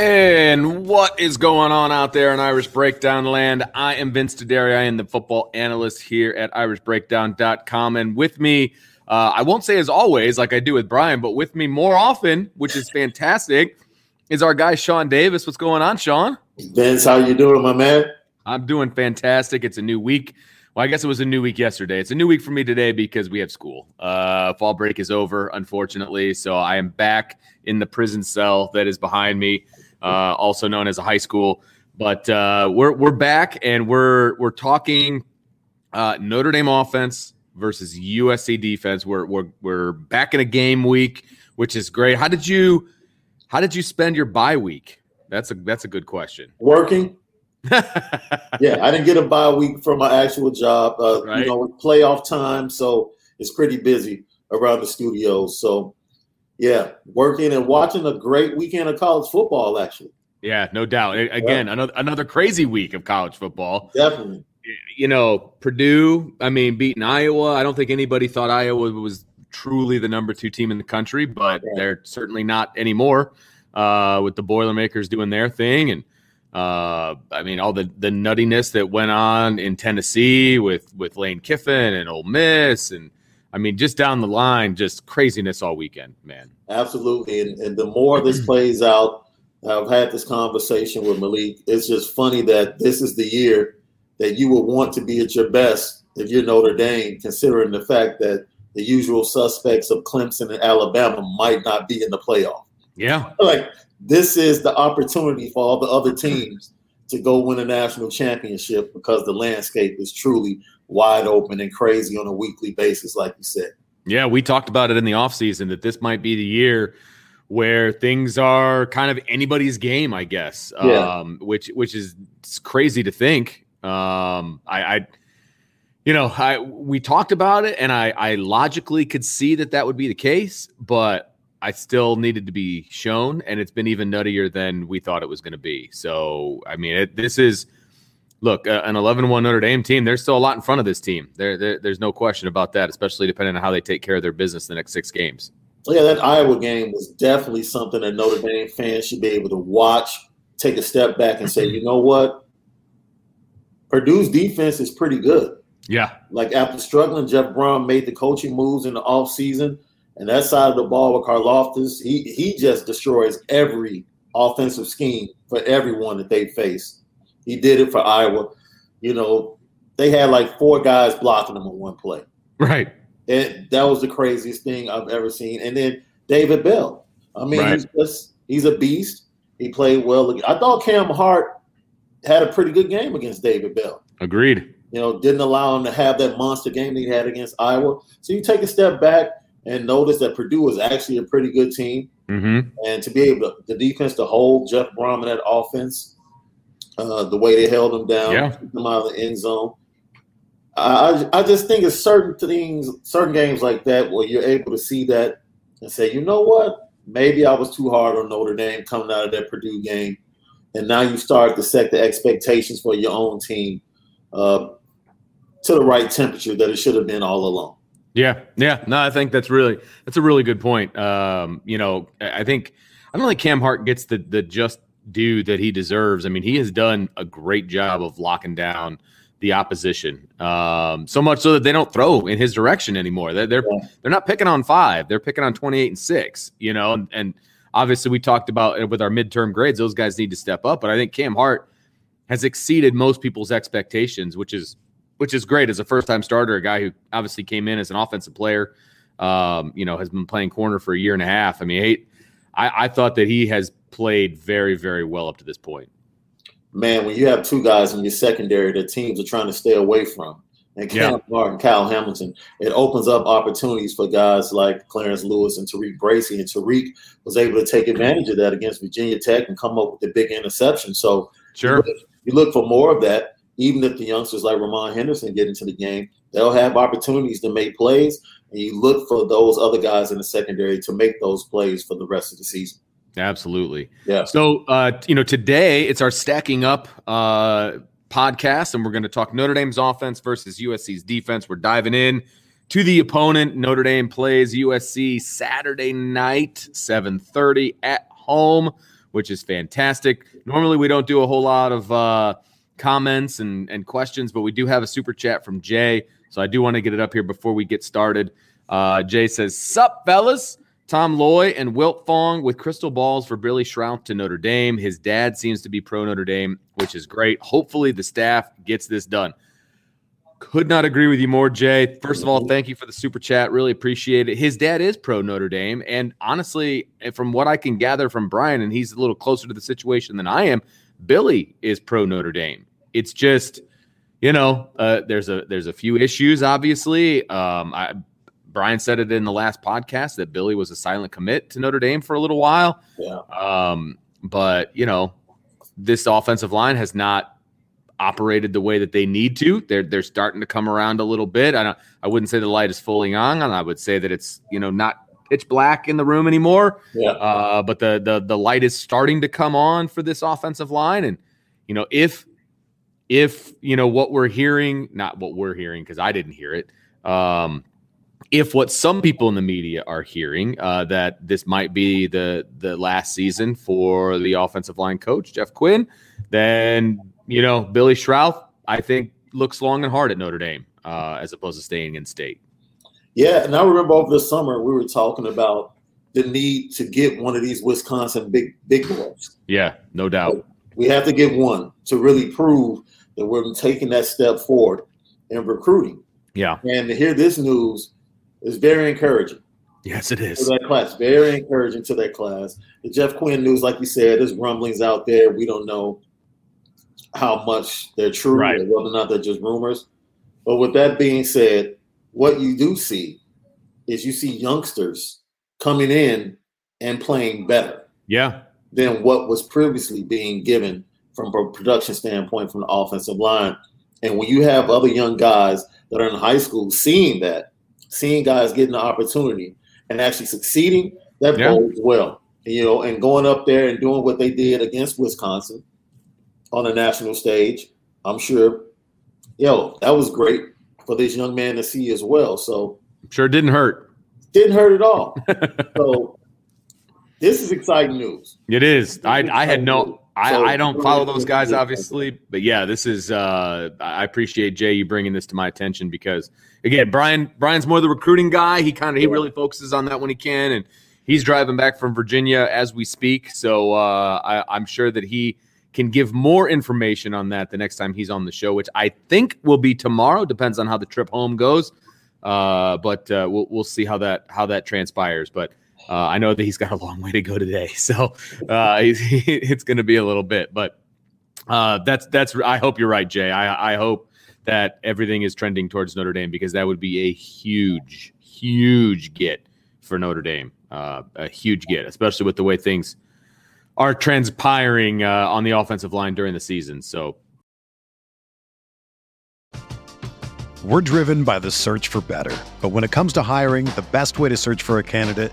And what is going on out there in Irish Breakdown land? I am Vince D'Addario. I am the football analyst here at irishbreakdown.com. And with me, uh, I won't say as always, like I do with Brian, but with me more often, which is fantastic, is our guy Sean Davis. What's going on, Sean? Vince, how you doing, my man? I'm doing fantastic. It's a new week. Well, I guess it was a new week yesterday. It's a new week for me today because we have school. Uh, fall break is over, unfortunately. So I am back in the prison cell that is behind me uh, also known as a high school. But uh, we're we're back and we're we're talking uh, Notre Dame offense versus USC defense. We're we're we're back in a game week, which is great. How did you how did you spend your bye week? That's a that's a good question. Working. yeah, I didn't get a bye week from my actual job. Uh, right. You know, playoff time, so it's pretty busy around the studios. So yeah, working and watching a great weekend of college football, actually. Yeah, no doubt. Again, yeah. another another crazy week of college football. Definitely. You know, Purdue, I mean, beating Iowa. I don't think anybody thought Iowa was truly the number two team in the country, but yeah. they're certainly not anymore. Uh, with the Boilermakers doing their thing, and uh, I mean, all the the nuttiness that went on in Tennessee with with Lane Kiffin and Ole Miss, and I mean, just down the line, just craziness all weekend, man. Absolutely. And, and the more this plays out, I've had this conversation with Malik. It's just funny that this is the year that you would want to be at your best if you're Notre Dame, considering the fact that the usual suspects of Clemson and Alabama might not be in the playoff. Yeah. Like this is the opportunity for all the other teams to go win a national championship because the landscape is truly wide open and crazy on a weekly basis, like you said. Yeah, we talked about it in the offseason that this might be the year where things are kind of anybody's game, I guess. Yeah. Um, which which is crazy to think. Um, I, I you know, I we talked about it and I I logically could see that that would be the case, but I still needed to be shown, and it's been even nuttier than we thought it was going to be. So, I mean, it, this is look, uh, an 11 1 Notre Dame team, there's still a lot in front of this team. There, there, there's no question about that, especially depending on how they take care of their business the next six games. Yeah, that Iowa game was definitely something that Notre Dame fans should be able to watch, take a step back, and say, you know what? Purdue's defense is pretty good. Yeah. Like after struggling, Jeff Brohm made the coaching moves in the offseason. And that side of the ball with Karlaftis, he he just destroys every offensive scheme for everyone that they face. He did it for Iowa. You know, they had like four guys blocking them on one play. Right. And that was the craziest thing I've ever seen. And then David Bell. I mean, right. he's just he's a beast. He played well. I thought Cam Hart had a pretty good game against David Bell. Agreed. You know, didn't allow him to have that monster game that he had against Iowa. So you take a step back and notice that Purdue is actually a pretty good team. Mm-hmm. And to be able to, the defense to hold Jeff Brohm in that offense uh, the way they held them down, yeah. them out of the end zone. I, I just think it's certain things, certain games like that where you're able to see that and say, you know what, maybe I was too hard on Notre Dame coming out of that Purdue game, and now you start to set the expectations for your own team uh, to the right temperature that it should have been all along. Yeah, yeah. No, I think that's really that's a really good point. Um, you know, I think I don't think Cam Hart gets the the just due that he deserves. I mean, he has done a great job of locking down the opposition. Um, so much so that they don't throw in his direction anymore. They're they're, yeah. they're not picking on five. They're picking on twenty eight and six. You know, and, and obviously we talked about with our midterm grades, those guys need to step up. But I think Cam Hart has exceeded most people's expectations, which is which is great as a first time starter, a guy who obviously came in as an offensive player. Um, you know, has been playing corner for a year and a half. I mean, I, I thought that he has played very, very well up to this point. Man, when you have two guys in your secondary that teams are trying to stay away from, and Cam yeah. Martin, Kyle Hamilton, it opens up opportunities for guys like Clarence Lewis and Tariq Bracy. And Tariq was able to take advantage of that against Virginia Tech and come up with the big interception. So sure, you look, you look for more of that even if the youngsters like Ramon Henderson get into the game, they'll have opportunities to make plays. And you look for those other guys in the secondary to make those plays for the rest of the season. Absolutely. Yeah. So, uh, you know, today it's our stacking up uh, podcast, and we're going to talk Notre Dame's offense versus USC's defense. We're diving in to the opponent. Notre Dame plays USC Saturday night, 7:30 at home, which is fantastic. Normally, we don't do a whole lot of uh, comments and, and questions, but we do have a super chat from Jay. So I do want to get it up here before we get started. Uh, Jay says, Sup, fellas? Tom Loy and Wilt Fong with crystal balls for Billy Schrauth to Notre Dame. His dad seems to be pro Notre Dame, which is great. Hopefully, the staff gets this done. Could not agree with you more, Jay. First of all, thank you for the super chat. Really appreciate it. His dad is pro Notre Dame. And honestly, from what I can gather from Brian, and he's a little closer to the situation than I am, Billy is pro Notre Dame it's just you know uh, there's a there's a few issues obviously. Um, I, brian said it in the last podcast that billy was a silent commit to notre dame for a little while. Yeah. um, but you know this offensive line has not operated the way that they need to. They're they're starting to come around a little bit. I don't i wouldn't say the light is fully on and i would say that it's you know not pitch black in the room anymore. Yeah. Uh, but the the the light is starting to come on for this offensive line. And you know if if you know what we're hearing, not what we're hearing because I didn't hear it. Um, if what some people in the media are hearing uh, that this might be the the last season for the offensive line coach Jeff Quinn, then you know Billy Schrauth I think looks long and hard at Notre Dame uh, as opposed to staying in state. Yeah, and I remember over the summer we were talking about the need to get one of these Wisconsin big big boys. Yeah, no doubt. We have to get one to really prove that we're taking that step forward in recruiting. Yeah. And to hear this news is very encouraging. Yes, it is. To that class, very encouraging to that class. The Jeff Quinn news, like you said, there's rumblings out there. We don't know how much they're true right. or whether or not they're just rumors. But with that being said, what you do see is you see youngsters coming in and playing better. Yeah. Than what was previously being given from a production standpoint from the offensive line. And when you have other young guys that are in high school seeing that, seeing guys getting the opportunity and actually succeeding, that yeah. bodes well. You know, and going up there and doing what they did against Wisconsin on a national stage, I'm sure, yo, that was great for this young man to see as well. So sure didn't hurt. Didn't hurt at all. so this is exciting news. It is. I I had no I, so, I don't follow those guys, obviously, but yeah, this is. Uh, I appreciate Jay you bringing this to my attention because again, Brian Brian's more the recruiting guy. He kind of he really focuses on that when he can, and he's driving back from Virginia as we speak. So uh, I, I'm sure that he can give more information on that the next time he's on the show, which I think will be tomorrow. Depends on how the trip home goes, uh, but uh, we'll we'll see how that how that transpires. But uh, I know that he's got a long way to go today, so uh, it's going to be a little bit. But uh, that's that's. I hope you're right, Jay. I, I hope that everything is trending towards Notre Dame because that would be a huge, huge get for Notre Dame. Uh, a huge get, especially with the way things are transpiring uh, on the offensive line during the season. So. We're driven by the search for better. But when it comes to hiring, the best way to search for a candidate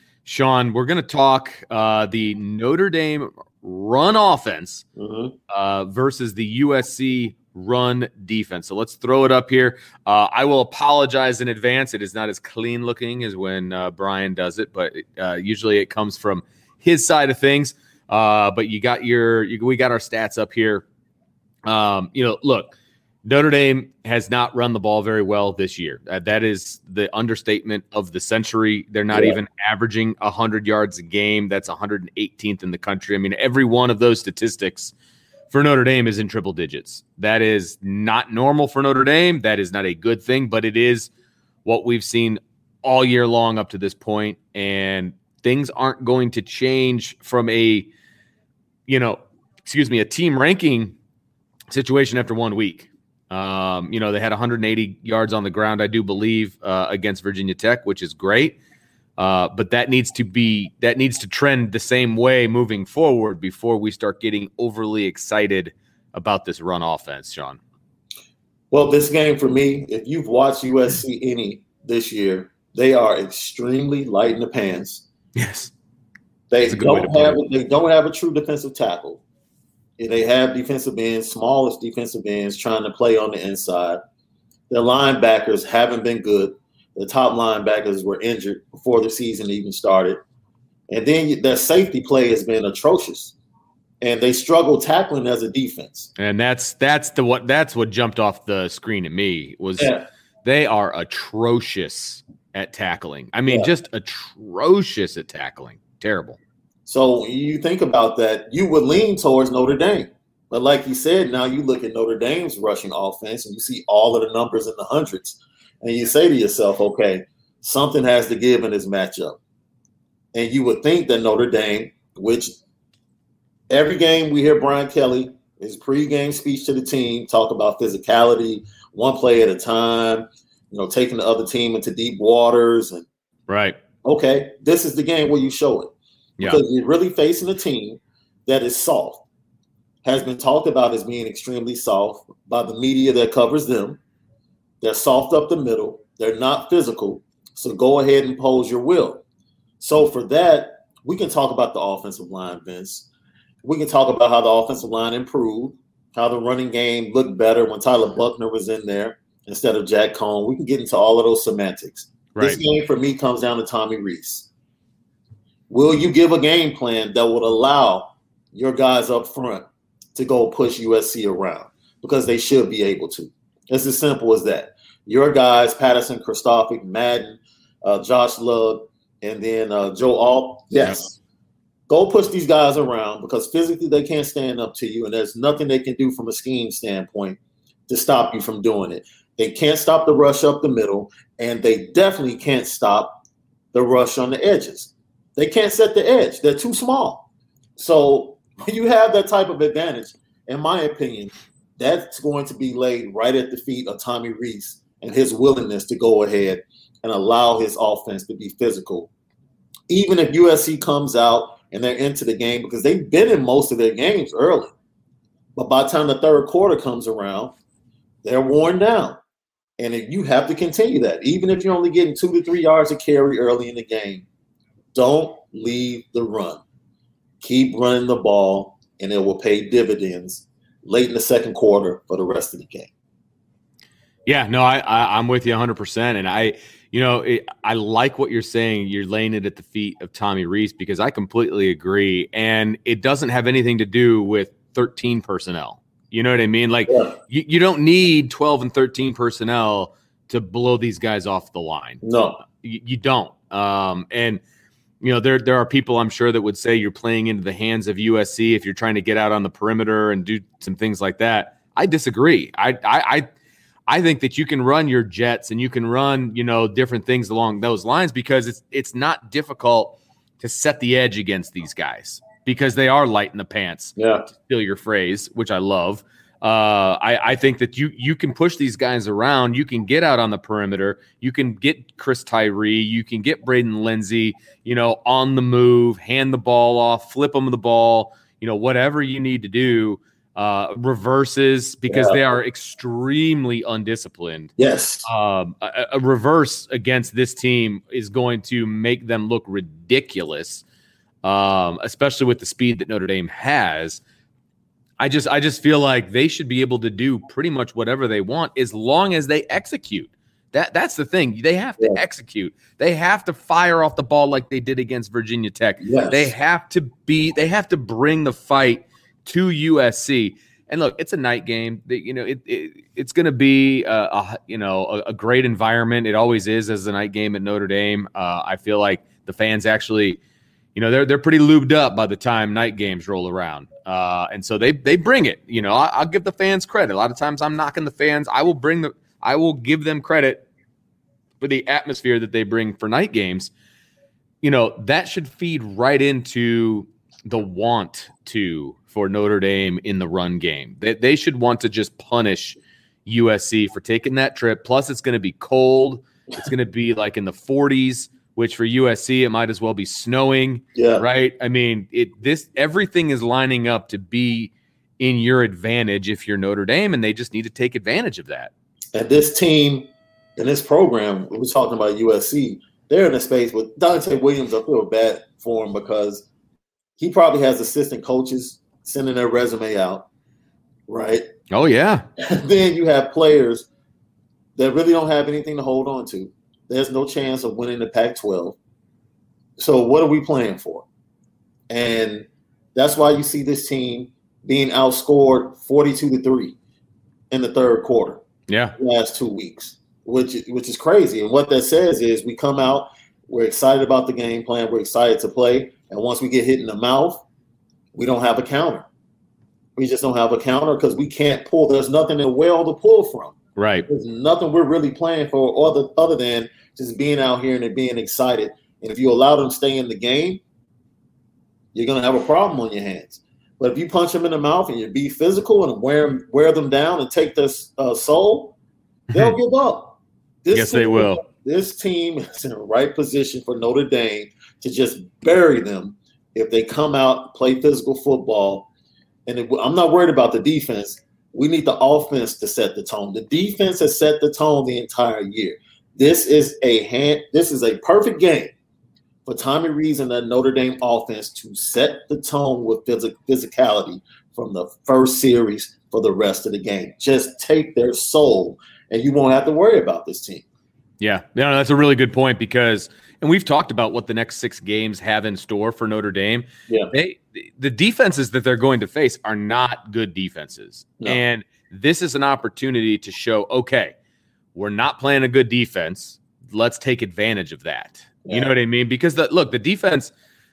Sean, we're going to talk uh, the Notre Dame run offense mm-hmm. uh, versus the USC run defense. So let's throw it up here. Uh, I will apologize in advance. It is not as clean looking as when uh, Brian does it, but uh, usually it comes from his side of things. Uh, but you got your, you, we got our stats up here. Um, you know, look, Notre Dame has not run the ball very well this year. Uh, that is the understatement of the century. They're not yeah. even averaging 100 yards a game. That's 118th in the country. I mean, every one of those statistics for Notre Dame is in triple digits. That is not normal for Notre Dame. That is not a good thing, but it is what we've seen all year long up to this point, and things aren't going to change from a, you know, excuse me, a team ranking situation after one week. Um, you know, they had 180 yards on the ground, I do believe, uh, against Virginia Tech, which is great. Uh, but that needs to be that needs to trend the same way moving forward before we start getting overly excited about this run offense, Sean. Well, this game for me, if you've watched USC any this year, they are extremely light in the pants. Yes. They don't have they don't have a true defensive tackle they have defensive ends, smallest defensive ends, trying to play on the inside. Their linebackers haven't been good. The top linebackers were injured before the season even started. And then their safety play has been atrocious. And they struggle tackling as a defense. And that's that's the what that's what jumped off the screen at me was yeah. they are atrocious at tackling. I mean, yeah. just atrocious at tackling. Terrible. So you think about that, you would lean towards Notre Dame. But like you said, now you look at Notre Dame's rushing offense and you see all of the numbers in the hundreds. And you say to yourself, okay, something has to give in this matchup. And you would think that Notre Dame, which every game we hear Brian Kelly, his pregame speech to the team, talk about physicality, one play at a time, you know, taking the other team into deep waters. And right. Okay, this is the game where you show it. Yeah. Because you're really facing a team that is soft, has been talked about as being extremely soft by the media that covers them. They're soft up the middle. They're not physical. So go ahead and pose your will. So for that, we can talk about the offensive line, Vince. We can talk about how the offensive line improved, how the running game looked better when Tyler Buchner was in there instead of Jack Coan. We can get into all of those semantics. Right. This game for me comes down to Tommy Rees. Will you give a game plan that would allow your guys up front to go push USC around? Because they should be able to. It's as simple as that. Your guys, Patterson, Kristofic, Madden, uh, Josh Lugg, and then uh, Joe Alt. Yes. Go push these guys around because physically they can't stand up to you, and there's nothing they can do from a scheme standpoint to stop you from doing it. They can't stop the rush up the middle, and they definitely can't stop the rush on the edges. They can't set the edge, they're too small. So, you have that type of advantage, in my opinion, that's going to be laid right at the feet of Tommy Rees and his willingness to go ahead and allow his offense to be physical. Even if USC comes out and they're into the game, because they've been in most of their games early. But by the time the third quarter comes around, they're worn down. And if you have to continue that, even if you're only getting two to three yards of carry early in the game, don't leave the run. Keep running the ball, and it will pay dividends late in the second quarter for the rest of the game. Yeah, no, I, I am with you 100, percent and I, you know, it, I like what you're saying. You're laying it at the feet of Tommy Rees because I completely agree, and it doesn't have anything to do with 13 personnel. You know what I mean? Like yeah. you, you don't need 12 and 13 personnel to blow these guys off the line. No, you, you don't. Um, and you know there there are people I'm sure that would say you're playing into the hands of USC if you're trying to get out on the perimeter and do some things like that. I disagree. I I I, I think that you can run your jets and you can run you know different things along those lines because it's it's not difficult to set the edge against these guys because they are light in the pants. Yeah, to steal your phrase, which I love. Uh, I, I think that you you can push these guys around. You can get out on the perimeter. You can get Chris Tyree. You can get Braden Lenzy. You know, on the move, hand the ball off, flip them the ball. You know, whatever you need to do. Uh, reverses because yeah. they are extremely undisciplined. Yes, um, a, a reverse against this team is going to make them look ridiculous, um, especially with the speed that Notre Dame has. I just I just feel like they should be able to do pretty much whatever they want as long as they execute. That that's the thing. They have to yeah. execute. They have to fire off the ball like they did against Virginia Tech. Yes. They have to be they have to bring the fight to USC. And look, it's a night game. You know, it, it it's going to be a, a, you know a, a, great environment. It always is as a night game at Notre Dame. Uh, I feel like the fans actually you know they're they're pretty lubed up by the time night games roll around, uh, and so they they bring it. You know, I, will give the fans credit. A lot of times I'm knocking the fans. I will bring the I will give them credit for the atmosphere that they bring for night games. You know that should feed right into the want to for Notre Dame in the run game. They they should want to just punish USC for taking that trip. Plus, it's going to be cold. It's going to be like in the 40s which for USC it might as well be snowing. Yeah. Right. I mean, it this everything is lining up to be in your advantage if you're Notre Dame, and they just need to take advantage of that. And this team and this program, we're talking about USC, they're in a space with Donte Williams. I feel bad for him because he probably has assistant coaches sending their resume out, right? Oh yeah. And then you have players that really don't have anything to hold on to. There's no chance of winning the Pac 12. So, what are we playing for? And that's why you see this team being outscored 42 to 3 in the third quarter. Yeah. Last two weeks, which which is crazy. And what that says is we come out, we're excited about the game plan, we're excited to play, and once we get hit in the mouth, we don't have a counter. We just don't have a counter because we can't pull. There's nothing in well to pull from. Right. There's nothing we're really playing for other other than just being out here and being excited. And if you allow them to stay in the game, you're going to have a problem on your hands. But if you punch them in the mouth and you be physical and wear wear them down and take their uh, soul, they'll give up. This yes, they will. This team is in the right position for Notre Dame to just bury them if they come out play physical football. And if, I'm not worried about the defense. We need the offense to set the tone. The defense has set the tone the entire year. This is a hand. This is a perfect game for Tommy Rees and the Notre Dame offense to set the tone with phys- physicality from the first series for the rest of the game. Just take their soul, and you won't have to worry about this team. Yeah, no, that's a really good point because, and we've talked about what the next six games have in store for Notre Dame. Yeah, they the defenses that they're going to face are not good defenses, no. and this is an opportunity to show, okay, we're not playing a good defense. Let's take advantage of that. Yeah. You know what I mean? Because the look, the defense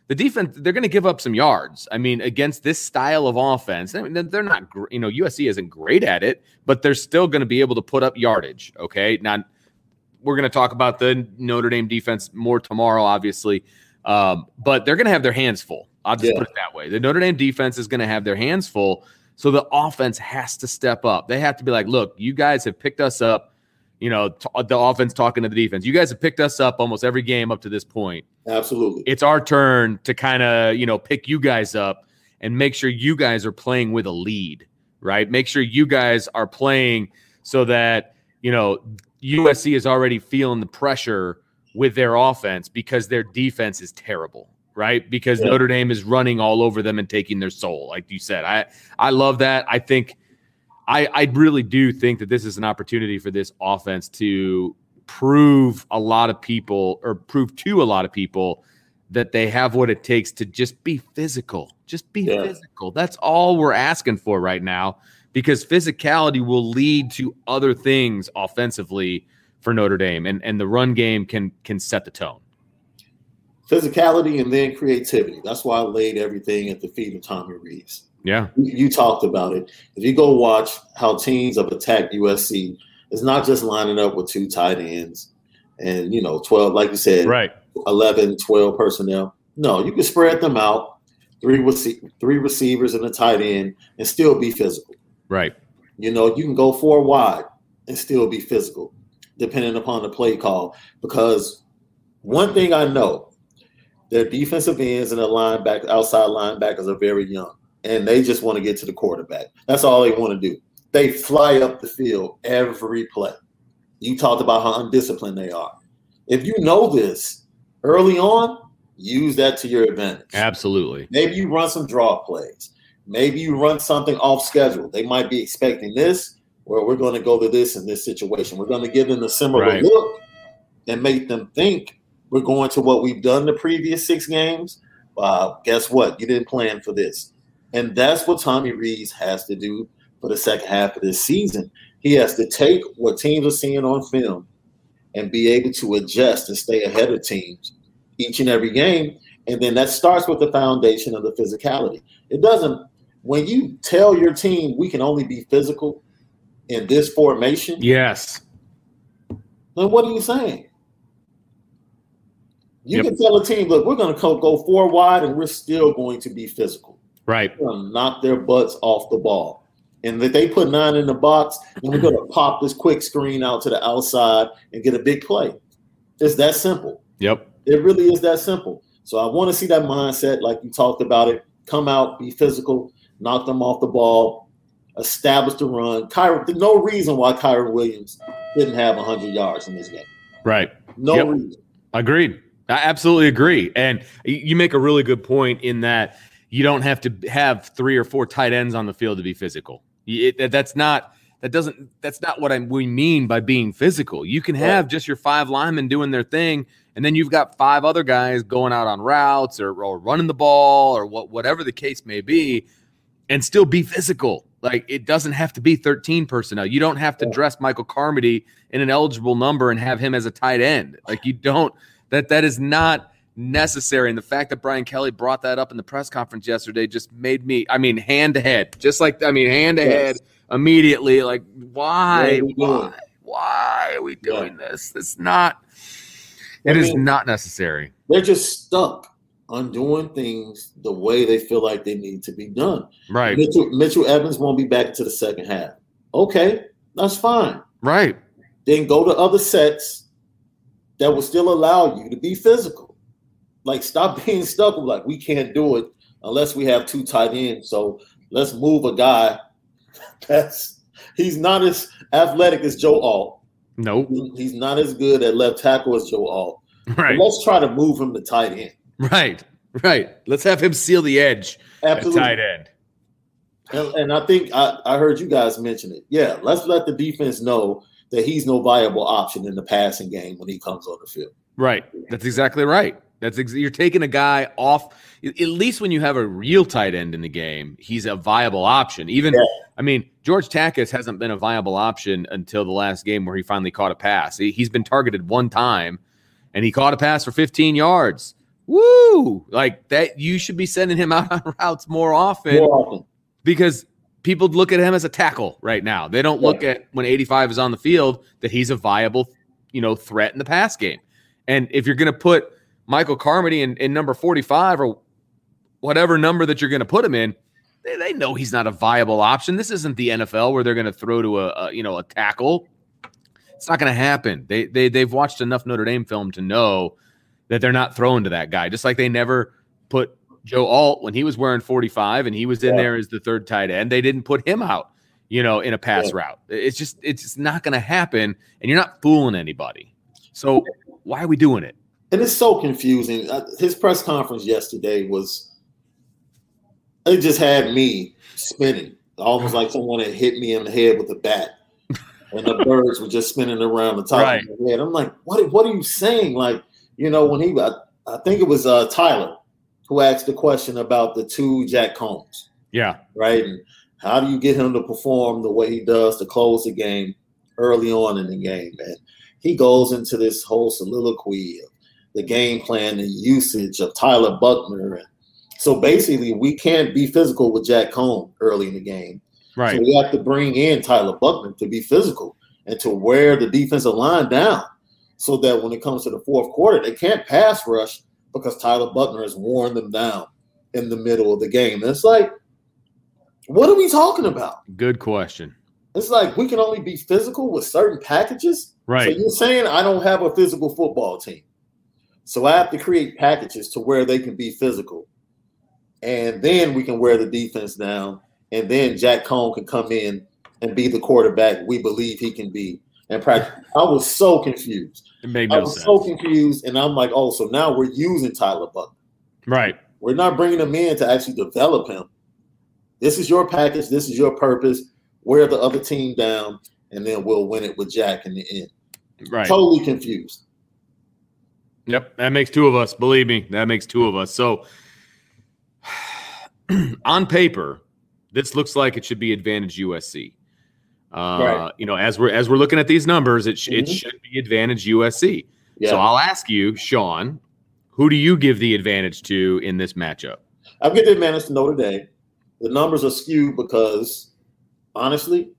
the defense they're going to give up some yards. I mean, against this style of offense, I mean, they're not you know USC isn't great at it, but they're still going to be able to put up yardage. Okay, now we're going to talk about the Notre Dame defense more tomorrow, obviously, um, but they're going to have their hands full. I'll just yeah. put it that way. The Notre Dame defense is going to have their hands full, so the offense has to step up. They have to be like, look, you guys have picked us up you know, t- the offense talking to the defense. You guys have picked us up almost every game up to this point. Absolutely. It's our turn to kind of, you know, pick you guys up and make sure you guys are playing with a lead, right? Make sure you guys are playing so that, you know, USC is already feeling the pressure with their offense because their defense is terrible, right? Because yeah. Notre Dame is running all over them and taking their soul, like you said. I I love that. I think – I, I really do think that this is an opportunity for this offense to prove a lot of people or prove to a lot of people that they have what it takes to just be physical. Just be yeah. physical. That's all we're asking for right now because physicality will lead to other things offensively for Notre Dame and, and the run game can can set the tone. Physicality and then creativity. That's why I laid everything at the feet of Tommy Rees. Yeah. You, talked about it. If you go watch how teams have attacked USC, it's not just lining up with two tight ends and, you know, 12, like you said, right. 11, 12 personnel. No, you can spread them out, three, rece- three receivers and a tight end, and still be physical. Right. You know, you can go four wide and still be physical, depending upon the play call. Because one thing I know, their defensive ends and the linebacker, outside linebackers are very young and they just want to get to the quarterback. That's all they want to do. They fly up the field every play. You talked about how undisciplined they are. If you know this early on, use that to your advantage. Absolutely. Maybe you run some draw plays. Maybe you run something off schedule. They might be expecting this, where we're going to go to this in this situation. We're going to give them a similar right. look and make them think we're going to what we've done the previous six games. Uh, guess what? You didn't plan for this. And that's what Tommy Rees has to do for the second half of this season. He has to take what teams are seeing on film and be able to adjust and stay ahead of teams each and every game. And then that starts with the foundation of the physicality. It doesn't, when you tell your team we can only be physical in this formation. Yes. Then what are you saying? You yep. can tell a team, look, we're going to go four wide and we're still going to be physical. Right. knock their butts off the ball. And if they put nine in the box, then we're going to pop this quick screen out to the outside and get a big play. It's that simple. Yep. It really is that simple. So I want to see that mindset, like you talked about it. Come out, be physical, knock them off the ball, establish the run. Kyren, there's no reason why Kyren Williams didn't have 100 yards in this game. Right. No yep. reason. Agreed. I absolutely agree. And you make a really good point in that you don't have to have three or four tight ends on the field to be physical. It, that's not that doesn't that's not what I we mean by being physical. You can have right. just your five linemen doing their thing, and then you've got five other guys going out on routes or, or running the ball or what whatever the case may be, and still be physical. Like it doesn't have to be 13 personnel. You don't have to dress Michael Carmody in an eligible number and have him as a tight end. Like you don't that that is not necessary. And the fact that Brian Kelly brought that up in the press conference yesterday just made me, I mean, hand to head, just like, I mean, hand to head immediately. Like, why? Why? Why are we doing yeah. this? It's not, It I is mean, not necessary. They're just stuck on doing things the way they feel like they need to be done. Right. Mitchell, Mitchell Evans won't be back to the second half. Okay, that's fine. Right. Then go to other sets that will still allow you to be physical. Like, stop being stuck with like we can't do it unless we have two tight ends. So let's move a guy that's he's not as athletic as Joe Alt. No, nope. he's not as good at left tackle as Joe Alt. Right. But let's try to move him to tight end. Right. Right. Let's have him seal the edge Absolutely. tight end. And, and I think I, I heard you guys mention it. Yeah, let's let the defense know that he's no viable option in the passing game when he comes on the field. Right. That's exactly right. That's ex- you're taking a guy off. At least when you have a real tight end in the game, he's a viable option. Even, yeah. I mean, George Takacs hasn't been a viable option until the last game where he finally caught a pass. He, he's been targeted one time, and he caught a pass for 15 yards. Woo! Like that, you should be sending him out on routes more often, more often. because people look at him as a tackle right now. They don't look at when 85 is on the field that he's a viable, you know, threat in the pass game. And if you're going to put Michael Carmody in, in number 45 or whatever number that you're going to put him in, they, they know he's not a viable option. This isn't the NFL where they're going to throw to a, a, you know a tackle. It's not going to happen. They they they've watched enough Notre Dame film to know that they're not throwing to that guy. Just like they never put Joe Alt when he was wearing 45 and he was in yeah. there as the third tight end. They didn't put him out, you know, in a pass yeah. route. It's just it's just not going to happen, and you're not fooling anybody. So why are we doing it? And it's so confusing. His press conference yesterday was it just had me spinning, almost like someone had hit me in the head with a bat, and the birds were just spinning around the top right. of my head. I'm like, what? What are you saying? Like, you know, when he, I, I think it was uh, Tyler who asked the question about the two Jack Coans. Yeah. Right. And how do you get him to perform the way he does to close the game early on in the game? And he goes into this whole soliloquy of the game plan and usage of Tyler Buchner. So basically, we can't be physical with Jack Coan early in the game. Right. So we have to bring in Tyler Buchner to be physical and to wear the defensive line down so that when it comes to the fourth quarter, they can't pass rush because Tyler Buchner has worn them down in the middle of the game. And it's like, what are we talking about? Good question. It's like we can only be physical with certain packages. Right. So you're saying I don't have a physical football team. So I have to create packages to where they can be physical. And then we can wear the defense down. And then Jack Coan can come in and be the quarterback we believe he can be and practice. I was so confused. It made no I was sense. so confused. And I'm like, oh, so now we're using Tyler Buck. Right. We're not bringing him in to actually develop him. This is your package. This is your purpose. Wear the other team down, and then we'll win it with Jack in the end. Right. Totally confused. Yep, that makes two of us. Believe me, that makes two of us. So, on paper, this looks like it should be advantage USC. Uh, right. You know, as we're as we're looking at these numbers, it sh- mm-hmm. it should be advantage USC. Yeah. So I'll ask you, Sean, who do you give the advantage to in this matchup? I give the advantage to Notre Dame. The numbers are skewed because, honestly,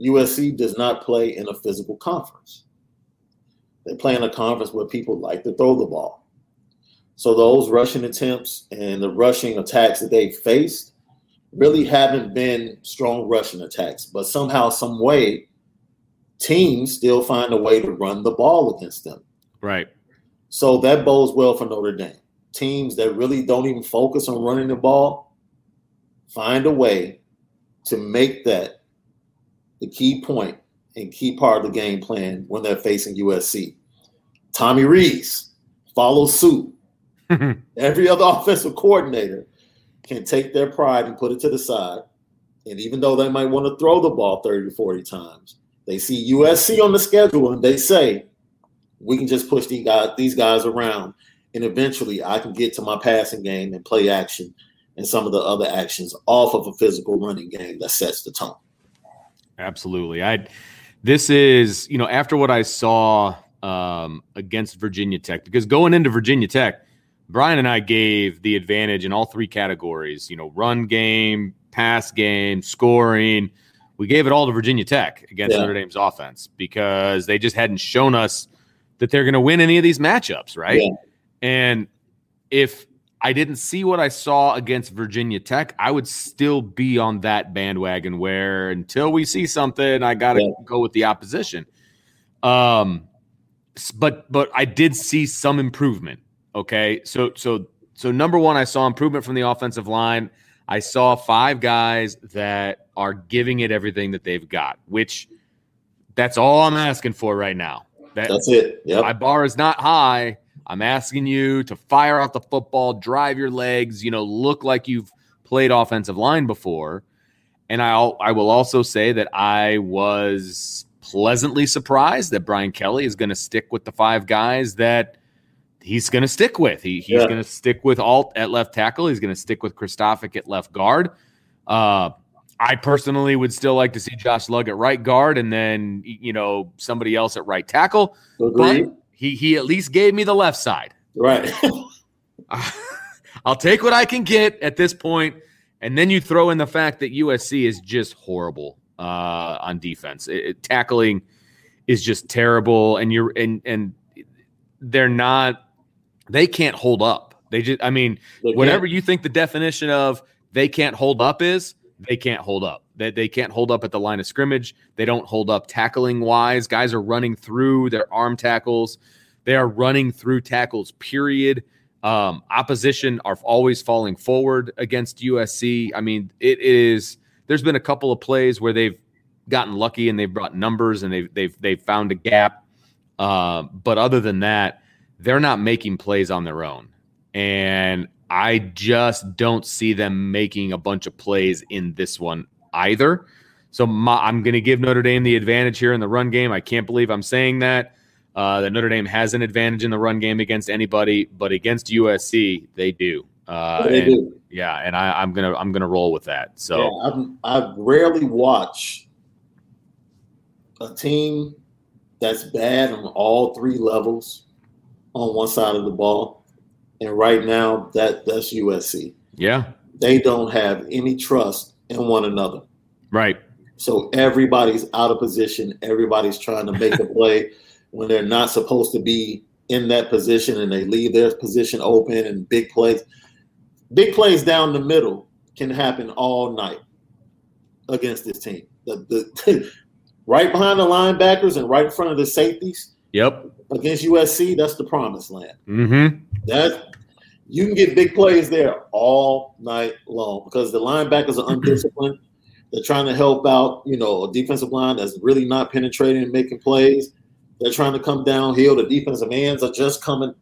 USC does not play in a physical conference. They play in a conference where people like to throw the ball. So those rushing attempts and the rushing attacks that they faced really haven't been strong rushing attacks, but somehow, some way, teams still find a way to run the ball against them. Right. So that bodes well for Notre Dame. Teams that really don't even focus on running the ball find a way to make that the key point and key part of the game plan when they're facing USC. Tommy Rees follows suit. Every other offensive coordinator can take their pride and put it to the side. And even though they might want to throw the ball 30 to 40 times, they see USC on the schedule and they say, we can just push these guys, these guys around. And eventually I can get to my passing game and play action and some of the other actions off of a physical running game that sets the tone. Absolutely. I this is, you know, after what I saw um, against Virginia Tech, because going into Virginia Tech, Brian and I gave the advantage in all three categories, you know, run game, pass game, scoring. We gave it all to Virginia Tech against yeah. Notre Dame's offense because they just hadn't shown us that they're going to win any of these matchups, right? Yeah. And if I didn't see what I saw against Virginia Tech, I would still be on that bandwagon where until we see something, I got to yeah. go with the opposition. Um, but but I did see some improvement. Okay, so so so number one, I saw improvement from the offensive line. I saw five guys that are giving it everything that they've got, which that's all I'm asking for right now. That, that's it. Yep. My bar is not high I'm asking you to fire out the football, drive your legs, you know, look like you've played offensive line before. And I I will also say that I was pleasantly surprised that Brian Kelly is going to stick with the five guys that he's going to stick with. He, he's yeah. going to stick with Alt at left tackle. He's going to stick with Kristofic at left guard. Uh, I personally would still like to see Josh Lugg at right guard and then you know somebody else at right tackle. Agreed. But he he at least gave me the left side. Right. I'll take what I can get at this point, and then you throw in the fact that USC is just horrible uh, on defense. It, it, tackling is just terrible, and you're and and they're not. They can't hold up. They just. I mean, whatever you think the definition of they can't hold up is, they can't hold up. They, they can't hold up at the line of scrimmage. They don't hold up tackling wise. Guys are running through their arm tackles. They are running through tackles, period. Um, opposition are always falling forward against USC. I mean, it is. There's been a couple of plays where they've gotten lucky and they've brought numbers and they've they've they've found a gap. Uh, but other than that, they're not making plays on their own. And I just don't see them making a bunch of plays in this one either. So my, I'm going to give Notre Dame the advantage here in the run game. I can't believe I'm saying that. Uh, that Notre Dame has an advantage in the run game against anybody, but against USC they do. Uh, they and, do. Yeah, and I, am gonna I'm gonna roll with that. So yeah, i rarely watch a team that's bad on all three levels on one side of the ball and right now, that that's USC. Yeah. They don't have any trust in one another. Right. So everybody's out of position. Everybody's trying to make a play when they're not supposed to be in that position and they leave their position open and big plays. Big plays down the middle can happen all night against this team. The, the right behind the linebackers and right in front of the safeties. Yep. Against USC, that's the promised land. Mm-hmm. That you can get big plays there all night long because the linebackers are undisciplined. They're trying to help out, you know, a defensive line that's really not penetrating and making plays. They're trying to come downhill. The defensive ends are just coming.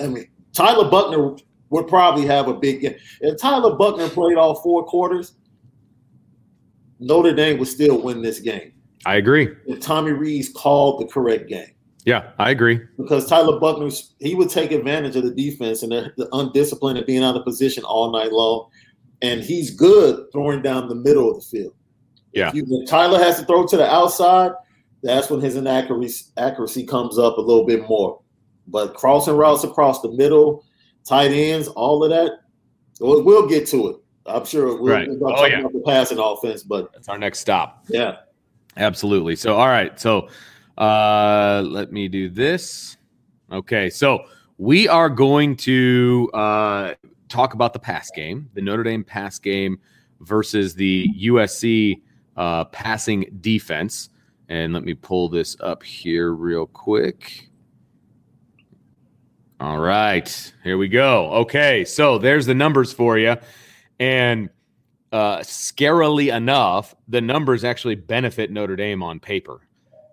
I mean, Tyler Buchner would probably have a big game. If Tyler Buchner played all four quarters, Notre Dame would still win this game. I agree. If Tommy Rees called the correct game. Yeah, I agree. Because Tyler Buchner, he would take advantage of the defense and the, the undisciplined and being out of position all night long. And he's good throwing down the middle of the field. Yeah. If, you, if Tyler has to throw to the outside, that's when his inaccuracy accuracy comes up a little bit more. But crossing routes across the middle, tight ends, all of that, we'll, we'll get to it. I'm sure we'll, right. we'll oh, yeah. about the passing offense, but that's our next stop. Yeah. Absolutely. So, all right. So, uh, let me do this. Okay, so we are going to uh, talk about the pass game, the Notre Dame pass game versus the USC uh, passing defense. And let me pull this up here real quick. All right, here we go. Okay, so there's the numbers for you. And uh, scarily enough, the numbers actually benefit Notre Dame on paper.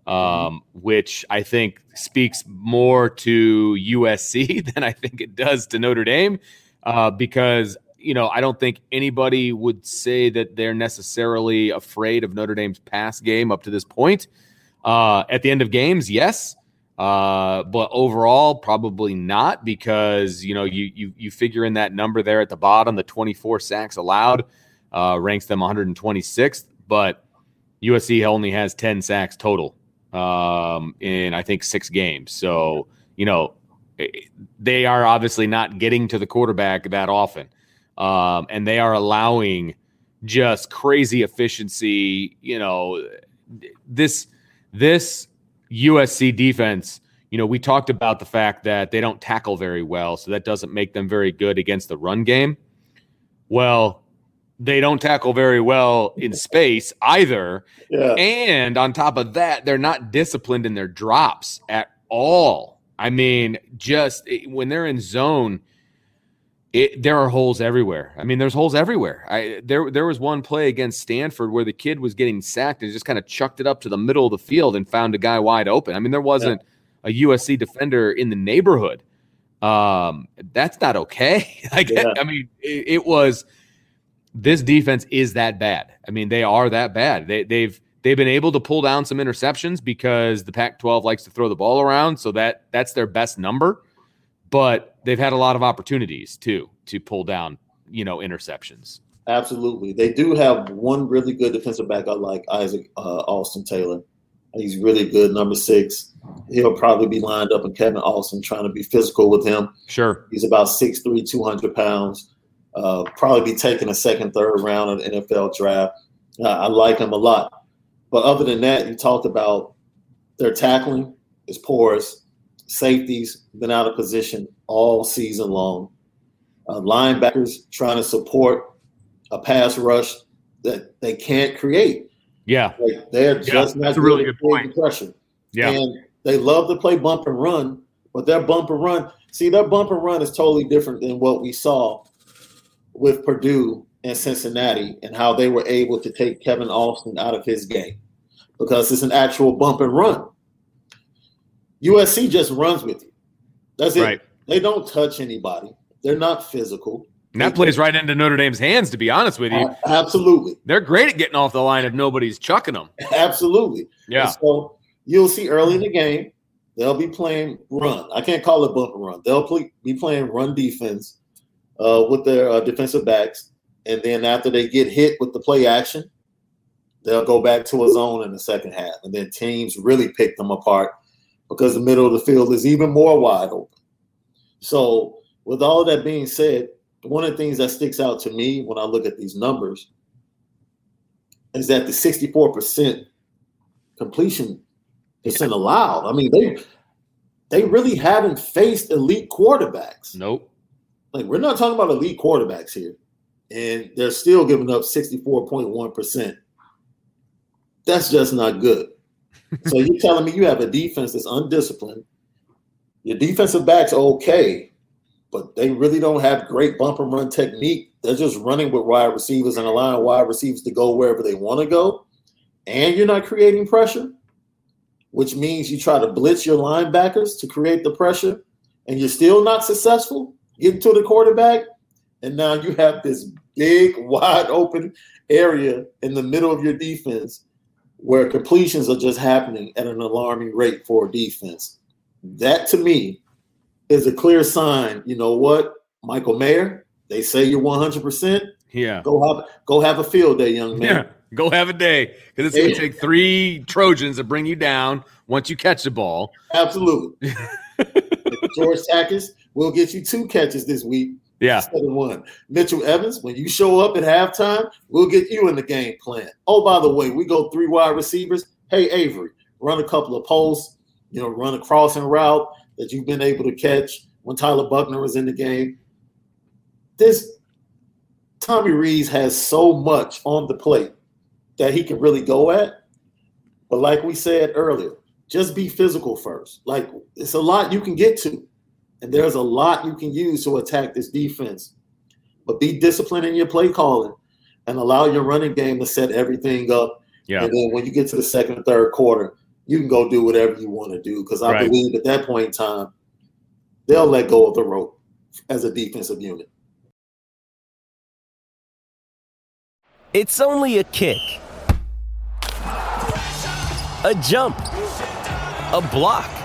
Mm-hmm. um, which I think speaks more to USC than I think it does to Notre Dame, uh, because you know I don't think anybody would say that they're necessarily afraid of Notre Dame's pass game up to this point. Uh, at the end of games, yes, uh, but overall, probably not because you know you you you figure in that number there at the bottom, the 24 sacks allowed uh, ranks them 126th, but USC only has 10 sacks total um, in I think six games. So you know eh, they are obviously not getting to the quarterback that often, um, and they are allowing just crazy efficiency. You know this this USC defense. You know, we talked about the fact that they don't tackle very well, so that doesn't make them very good against the run game. Well, they don't tackle very well in space either. Yeah. And on top of that, they're not disciplined in their drops at all. I mean, just when they're in zone, it, there are holes everywhere. I mean, there's holes everywhere. I there there was one play against Stanford where the kid was getting sacked and just kind of chucked it up to the middle of the field and found a guy wide open. I mean, there wasn't yeah. a USC defender in the neighborhood. Um, that's not okay. like, yeah. I mean, it, it was this defense is that bad. I mean, they are that bad. They, they've they've been able to pull down some interceptions because the Pac-12 likes to throw the ball around, so that that's their best number. But they've had a lot of opportunities too to pull down, you know, interceptions. Absolutely, they do have one really good defensive back. I like Isaac uh, Austin Taylor. He's really good, number six. He'll probably be lined up, and Kevin Austin trying to be physical with him. Sure, he's about 6'3", 200 pounds. Uh, probably be taking a second, third round of the NFL draft. Uh, I like him a lot. But other than that, you talked about their tackling is porous. Safeties been out of position all season long. Uh, linebackers trying to support a pass rush that they can't create. Yeah, like they're just yeah, not that's a really good point. Pressure. Yeah, and they love to play bump and run, but their bump and run, see, their bump and run is totally different than what we saw with Purdue and Cincinnati and how they were able to take Kevin Austin out of his game because it's an actual bump and run. USC just runs with you. That's it. Right. They don't touch anybody. They're not physical. And that plays right into Notre Dame's hands, to be honest with you. Uh, absolutely. They're great at getting off the line if nobody's chucking them. Absolutely. Yeah. And so you'll see early in the game, they'll be playing run. I can't call it bump and run. They'll play, be playing run defense uh, with their uh, defensive backs. And then after they get hit with the play action, they'll go back to a zone in the second half. And then teams really pick them apart because the middle of the field is even more wide open. So, with all that being said, one of the things that sticks out to me when I look at these numbers is that the 64% completion percent allowed. I mean, they they really haven't faced elite quarterbacks. Nope. Like we're not talking about elite quarterbacks here. And they're still giving up 64.1%. That's just not good. so you're telling me you have a defense that's undisciplined. Your defensive backs okay, but they really don't have great bump and run technique. They're just running with wide receivers and allowing wide receivers to go wherever they want to go. And you're not creating pressure, which means you try to blitz your linebackers to create the pressure, and you're still not successful getting to the quarterback. And now you have this big, wide open area in the middle of your defense where completions are just happening at an alarming rate for defense. That to me is a clear sign. You know what, Michael Mayer? They say you're 100. percent Yeah. Go have go have a field day, young man. Yeah. Go have a day because it's going to take three Trojans to bring you down once you catch the ball. Absolutely. George Takacs will get you two catches this week. Yeah. Instead of one. Mitchell Evans, when you show up at halftime, we'll get you in the game plan. Oh, by the way, we go three wide receivers. Hey, Avery, run a couple of posts, you know, run a crossing route that you've been able to catch when Tyler Buchner was in the game. This Tommy Rees has so much on the plate that he can really go at. But like we said earlier, just be physical first. Like it's a lot you can get to, and there's a lot you can use to attack this defense. But be disciplined in your play calling and allow your running game to set everything up. Yeah. And then when you get to the second, third quarter, you can go do whatever you want to do. Because I right. believe at that point in time, they'll let go of the rope as a defensive unit. It's only a kick, a jump, a block.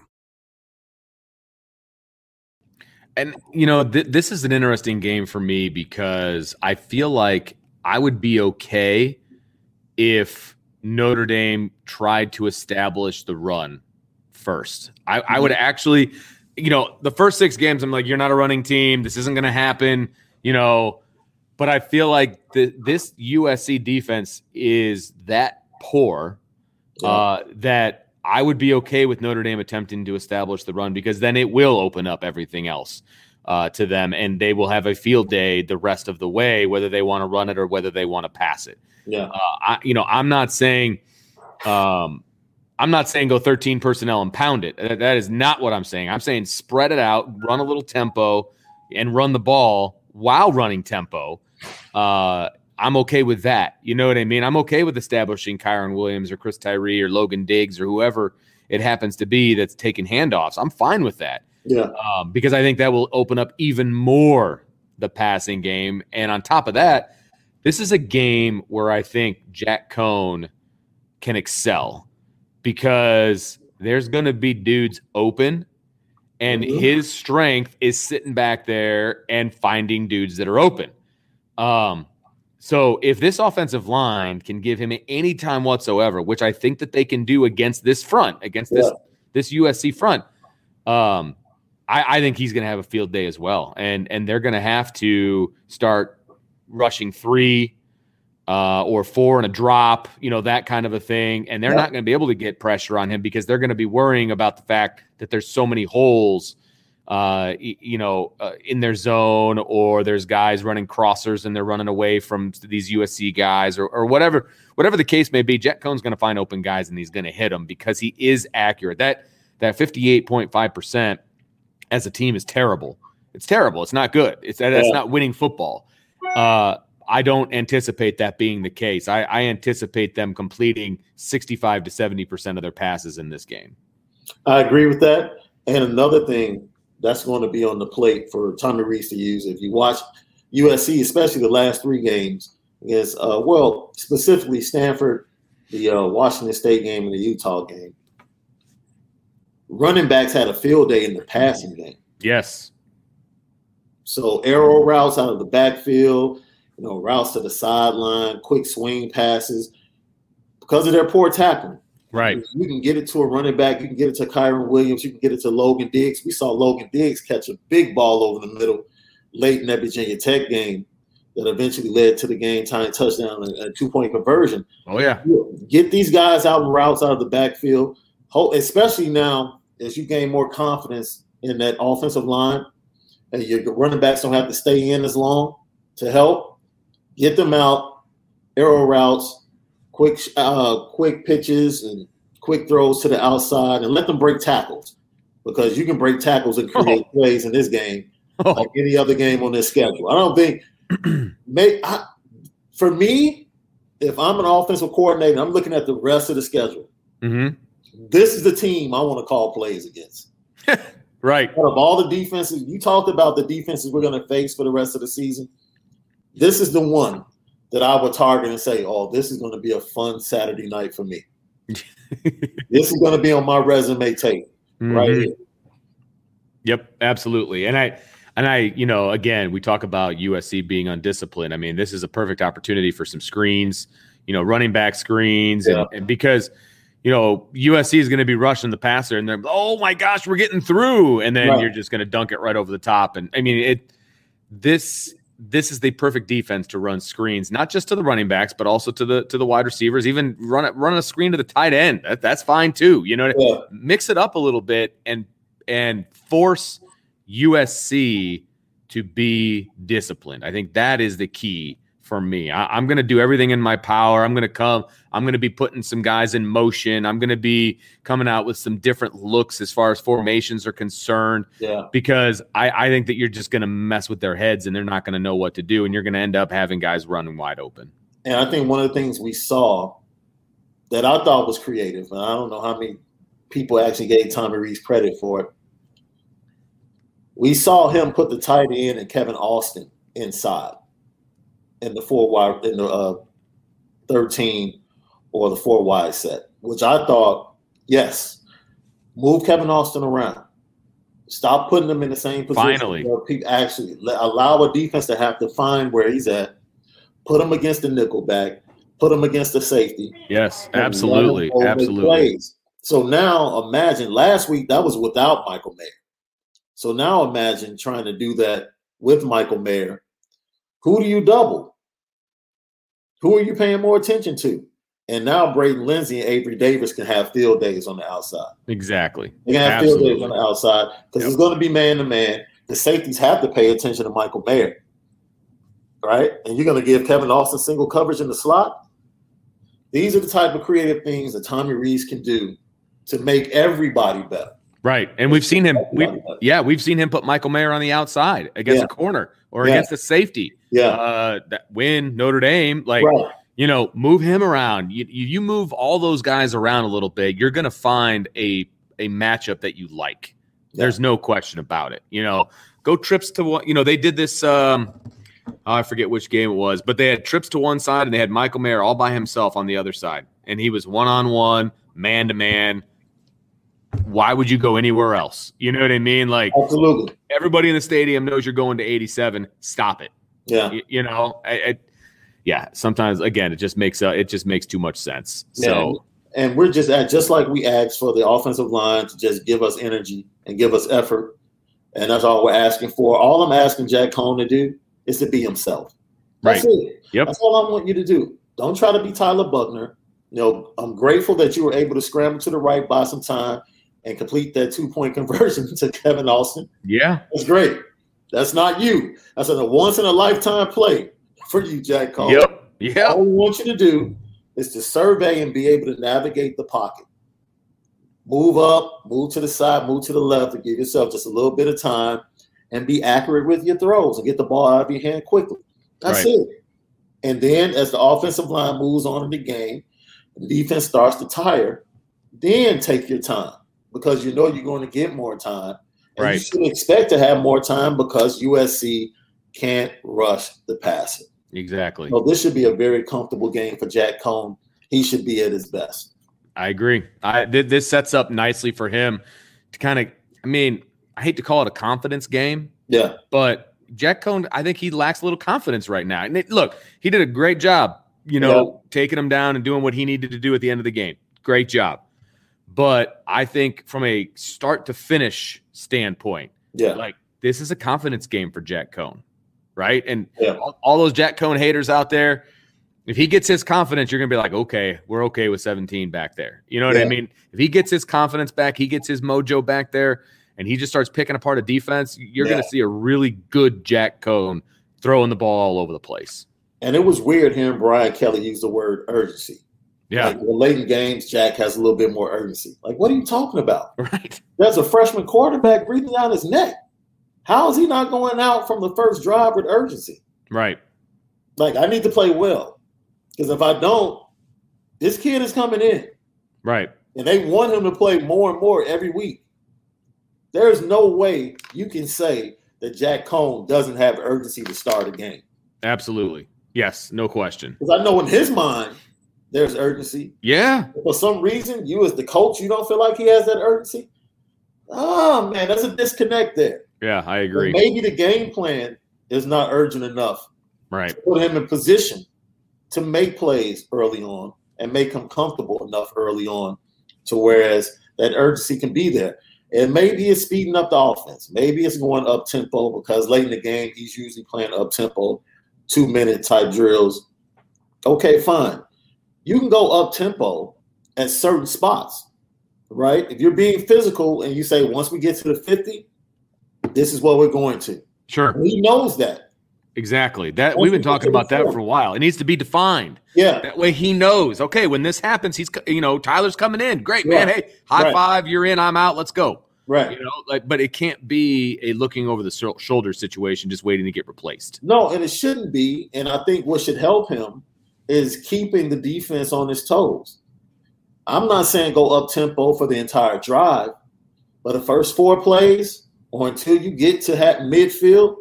And, you know, th- this is an interesting game for me because I feel like I would be okay if Notre Dame tried to establish the run first. I, I would actually, you know, the first six games, I'm like, you're not a running team. This isn't going to happen. You know, but I feel like the, this USC defense is that poor uh, that I would be okay with Notre Dame attempting to establish the run because then it will open up everything else uh, to them, and they will have a field day the rest of the way, whether they want to run it or whether they want to pass it. Yeah, uh, I, you know, I'm not saying, um, I'm not saying go 13 personnel and pound it. That, that is not what I'm saying. I'm saying spread it out, run a little tempo, and run the ball while running tempo. Uh, I'm okay with that. You know what I mean? I'm okay with establishing Kyren Williams or Chris Tyree or Logan Diggs or whoever it happens to be that's taking handoffs. I'm fine with that. Yeah. Um, because I think that will open up even more the passing game. And on top of that, this is a game where I think Jack Coan can excel because there's going to be dudes open and mm-hmm. his strength is sitting back there and finding dudes that are open. Um, so if this offensive line can give him any time whatsoever, which I think that they can do against this front, against this yeah. this USC front, um, I, I think he's going to have a field day as well, and and they're going to have to start rushing three uh, or four and a drop, you know that kind of a thing, and they're yeah. not going to be able to get pressure on him because they're going to be worrying about the fact that there's so many holes uh, you know, uh, in their zone, or there's guys running crossers and they're running away from these USC guys, or, or whatever, whatever the case may be. Jack Coan's going to find open guys and he's going to hit them because he is accurate. That that 58.5 percent as a team is terrible. It's terrible. It's not good. It's that's yeah. not winning football. Uh, I don't anticipate that being the case. I, I anticipate them completing 65 to 70 percent of their passes in this game. I agree with that. And another thing that's going to be on the plate for Tommy Rees to use. If you watch USC, especially the last three games against, uh, well, specifically Stanford, the uh, Washington State game, and the Utah game, running backs had a field day in the passing game. Yes. So arrow routes out of the backfield, you know, routes to the sideline, quick swing passes, because of their poor tackling. Right. You can get it to a running back. You can get it to Kyren Williams. You can get it to Logan Diggs. We saw Logan Diggs catch a big ball over the middle late in that Virginia Tech game that eventually led to the game time touchdown and a two point conversion. Oh, yeah. Get these guys out in routes out of the backfield, especially now as you gain more confidence in that offensive line and your running backs don't have to stay in as long to help. Get them out, arrow routes, quick uh, quick pitches and quick throws to the outside and let them break tackles because you can break tackles and create oh. plays in this game oh. like any other game on this schedule. I don't think may, I, for me, if I'm an offensive coordinator, I'm looking at the rest of the schedule. Mm-hmm. This is the team I want to call plays against. right. Out of all the defenses, you talked about the defenses we're going to face for the rest of the season. This is the one that I would target and say, "Oh, this is going to be a fun Saturday night for me. this is going to be on my resume tape mm-hmm. right here." Yep, absolutely. And I and I, you know, again, we talk about USC being undisciplined. I mean, this is a perfect opportunity for some screens, you know, running back screens, yeah. and, and because you know, USC is going to be rushing the passer, and they're, oh my gosh, we're getting through, and then right. you're just going to dunk it right over the top. And I mean, it this this is the perfect defense to run screens, not just to the running backs, but also to the to the wide receivers. Even run run a screen to the tight end. That, that's fine too. You know, yeah. mix it up a little bit and and force USC to be disciplined. I think that is the key for me. I, am going to do everything in my power. I'm going to come. I'm going to be putting some guys in motion. I'm going to be coming out with some different looks as far as formations are concerned. Yeah. Because I, I think that you're just going to mess with their heads and they're not going to know what to do, and you're going to end up having guys running wide open. And I think one of the things we saw that I thought was creative, and I don't know how many people actually gave Tommy Rees credit for it. We saw him put the tight end and Kevin Austin inside in the four wide in the uh, 13 or the four wide set, which I thought, yes, move Kevin Austin around. Stop putting them in the same position. Finally, people actually let, allow a defense to have to find where he's at. Put him against the nickel back. Put him against the safety. Yes, absolutely, absolutely. So now imagine last week that was without Michael Mayer. So now imagine trying to do that with Michael Mayer Who do you double? Who are you paying more attention to? And now Braden Lenzy and Avery Davis can have field days on the outside. Exactly. They can have Absolutely. field days on the outside because yep. it's going to be man to man. The safeties have to pay attention to Michael Mayer, right? And you're going to give Kevin Austin single coverage in the slot. These are the type of creative things that Tommy Rees can do to make everybody better. Right. And we've seen him we yeah, we've seen him put Michael Mayer on the outside against yeah. a corner or yeah. against a safety. Yeah. Uh, that win Notre Dame like right you know, move him around. You, you move all those guys around a little bit, you're going to find a a matchup that you like. Yeah. There's no question about it. You know, go trips to what you know. They did this. Um, oh, I forget which game it was, but they had trips to one side and they had Michael Mayer all by himself on the other side, and he was one on one, man to man. Why would you go anywhere else? You know what I mean? Like, absolutely. Everybody in the stadium knows you're going to 87. Stop it. Yeah. You, you know, I, I yeah, sometimes again, it just makes uh, it just makes too much sense. So, and we're just at just like we asked for the offensive line to just give us energy and give us effort, and that's all we're asking for. All I'm asking Jack Coan to do is to be himself. That's right. it. Yep. That's all I want you to do. Don't try to be Tyler Buchner. You know, I'm grateful that you were able to scramble to the right by some time and complete that two point conversion to Kevin Austin. Yeah, that's great. That's not you. That's a once in a lifetime play for you, Jack Coan. Yep. Yeah. All we want you to do is to survey and be able to navigate the pocket. Move up, move to the side, move to the left, and give yourself just a little bit of time and be accurate with your throws and get the ball out of your hand quickly. That's right. it. And then as the offensive line moves on in the game, the defense starts to tire, then take your time because you know you're going to get more time. And right. you should expect to have more time because USC can't rush the passer. Exactly. So this should be a very comfortable game for Jack Coan. He should be at his best. I agree. I th- this sets up nicely for him to kind of. I mean, I hate to call it a confidence game. Yeah. But Jack Coan, I think he lacks a little confidence right now. And it, look, he did a great job. You know, yeah. taking him down and doing what he needed to do at the end of the game. Great job. But I think from a start to finish standpoint, yeah, like this is a confidence game for Jack Coan right? And yeah. all, all, those Jack Coan haters out there, if he gets his confidence, you're gonna be like, okay, we're okay with 17 back there. You know what yeah. I mean? If he gets his confidence back, he gets his mojo back there, and he just starts picking apart a defense, you're yeah. gonna see a really good Jack Coan throwing the ball all over the place. And it was weird hearing Brian Kelly use the word urgency. Yeah. Like well, late in games, Jack has a little bit more urgency. Like, what are you talking about? Right. There's a freshman quarterback breathing down his neck. How is he not going out from the first drive with urgency? Right. Like I need to play well because if I don't, this kid is coming in. Right. And they want him to play more and more every week. There's no way you can say that Jack Coan doesn't have urgency to start a game. Absolutely. Yes, no question. Because I know in his mind, there's urgency. Yeah. For some reason, you as the coach, you don't feel like he has that urgency. Oh man, that's a disconnect there. Yeah, I agree. maybe the game plan is not urgent enough. Right. put him in position to make plays early on and make him comfortable enough early on to whereas that urgency can be there. And maybe it's speeding up the offense. Maybe it's going up tempo because late in the game he's usually playing up tempo, two minute type drills. Okay, fine. You can go up tempo at certain spots, right? If you're being physical and you say once we get to the 50, this is what we're going to. Sure. He knows that. Exactly. That we've been talking about that for a while. It needs to be defined. Yeah. That way he knows. Okay, when this happens, he's you know Tyler's coming in. Great man. Hey, high right. five. You're in. I'm out. Let's go. Right. You know, like, but it can't be a looking over the shoulder situation, just waiting to get replaced. No, and it shouldn't be. And I think what should help him is keeping the defense on its toes. I'm not saying go up tempo for the entire drive, but the first four plays, or until you get to have midfield,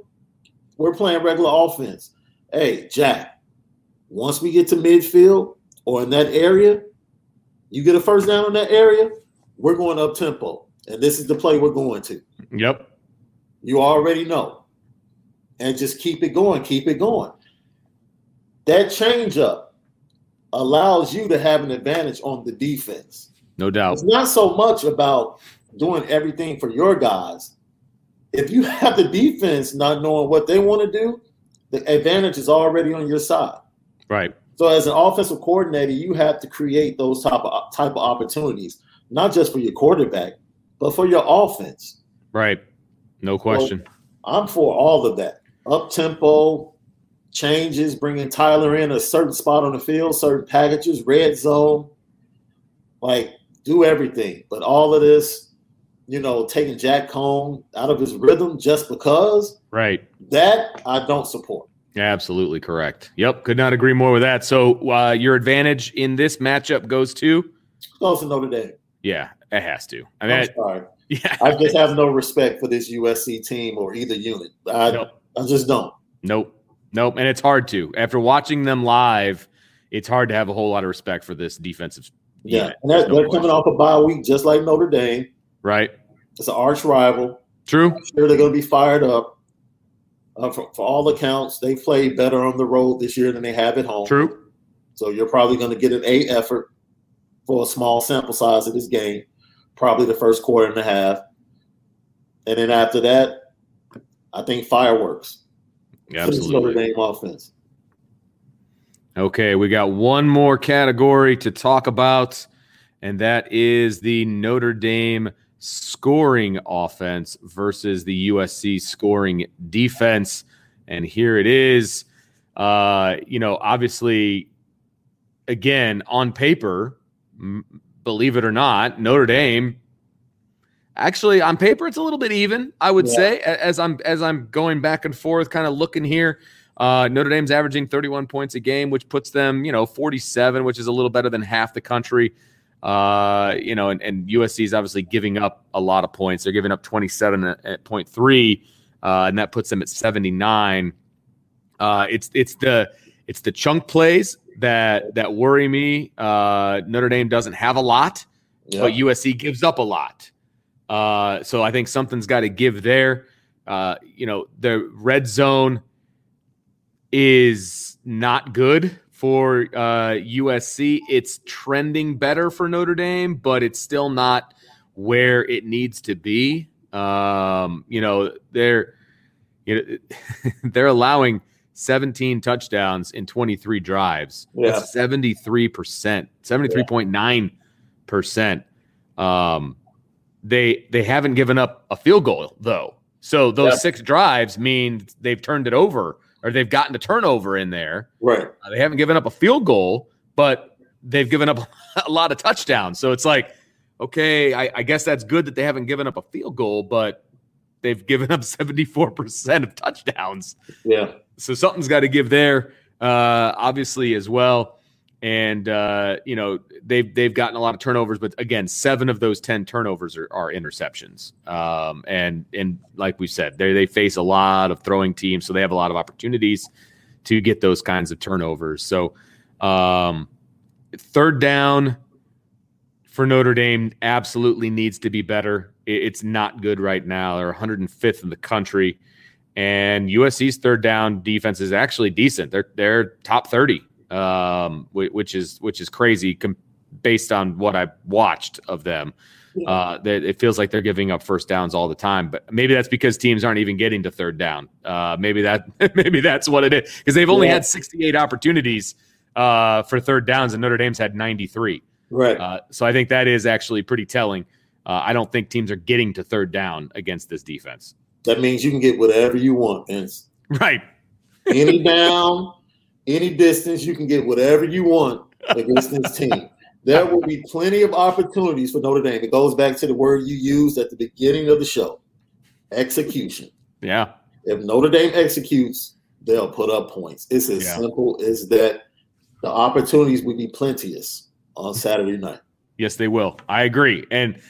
we're playing regular offense. Hey, Jack, once we get to midfield or in that area, you get a first down in that area, we're going up tempo. And this is the play we're going to. Yep. You already know. And just keep it going, keep it going. That change up allows you to have an advantage on the defense. No doubt. It's not so much about doing everything for your guys if you have the defense not knowing what they want to do, the advantage is already on your side. Right. So as an offensive coordinator, you have to create those type of type of opportunities, not just for your quarterback, but for your offense. Right. No question. So I'm for all of that. Up tempo, changes, bringing Tyler in a certain spot on the field, certain packages, red zone. Like, do everything. But all of this, you know, taking Jack Coan out of his rhythm just because. Right. That I don't support. Yeah, absolutely correct. Yep. Could not agree more with that. So, uh, your advantage in this matchup goes to? Goes to Notre Dame. Yeah, it has to. I mean, I'm sorry. Yeah. I just have no respect for this USC team or either unit. I, nope. I just don't. Nope. Nope. And it's hard to. After watching them live, it's hard to have a whole lot of respect for this defensive. Yeah. Unit. And they're, no they're coming off a bye week just like Notre Dame. Right. It's an arch rival. True. I'm sure they're going to be fired up. Uh, for, for all accounts, they played better on the road this year than they have at home. True. So you're probably going to get an A effort for a small sample size of this game probably the first quarter and a half. And then after that, I think fireworks. Absolutely. Notre Dame offense. Okay, we got one more category to talk about, and that is the Notre Dame scoring offense versus the USC scoring defense. And here it is. Uh, you know, obviously, again, on paper, believe it or not, Notre Dame actually on paper it's a little bit even, I would yeah. say, as I'm as I'm going back and forth, kind of looking here. Uh, Notre Dame's averaging 31 points a game, which puts them, you know, 47, which is a little better than half the country. Uh, you know, and, and USC is obviously giving up a lot of points. They're giving up 27 at point three, uh, and that puts them at 79. Uh, it's it's the it's the chunk plays that that worry me. Uh, Notre Dame doesn't have a lot, yeah. but USC gives up a lot. Uh, so I think something's got to give there. Uh, you know, the red zone is not good for uh, USC. It's trending better for Notre Dame, but it's still not where it needs to be. Um, you know, they're you know, they're allowing 17 touchdowns in 23 drives. Yeah. That's 73%, 73.9%. Um, they they haven't given up a field goal though. So those six drives mean they've turned it over or they've gotten a turnover in there. Right. Uh, they haven't given up a field goal, but they've given up a lot of touchdowns. So it's like, okay, I, I guess that's good that they haven't given up a field goal, but they've given up 74% of touchdowns. Yeah. So something's got to give there, uh, obviously, as well. And uh, you know they've they've gotten a lot of turnovers, but again, seven of those ten turnovers are, are interceptions. Um, and and like we said, they they face a lot of throwing teams, so they have a lot of opportunities to get those kinds of turnovers. So um, third down for Notre Dame absolutely needs to be better. It's not good right now. They're 105th in the country. And USC's third down defense is actually decent. They're they're top 30, um, which is which is crazy com- based on what I've watched of them. Uh, it feels like they're giving up first downs all the time, but maybe that's because teams aren't even getting to third down. Uh, maybe that maybe that's what it is because they've only yeah. had 68 opportunities uh, for third downs, and Notre Dame's had 93. Right. Uh, so I think that is actually pretty telling. Uh, I don't think teams are getting to third down against this defense. That means you can get whatever you want, Vince. Right. any down, any distance, you can get whatever you want against this team. There will be plenty of opportunities for Notre Dame. It goes back to the word you used at the beginning of the show execution. Yeah. If Notre Dame executes, they'll put up points. It's as yeah. simple as that. The opportunities will be plenteous on Saturday night. Yes, they will. I agree. And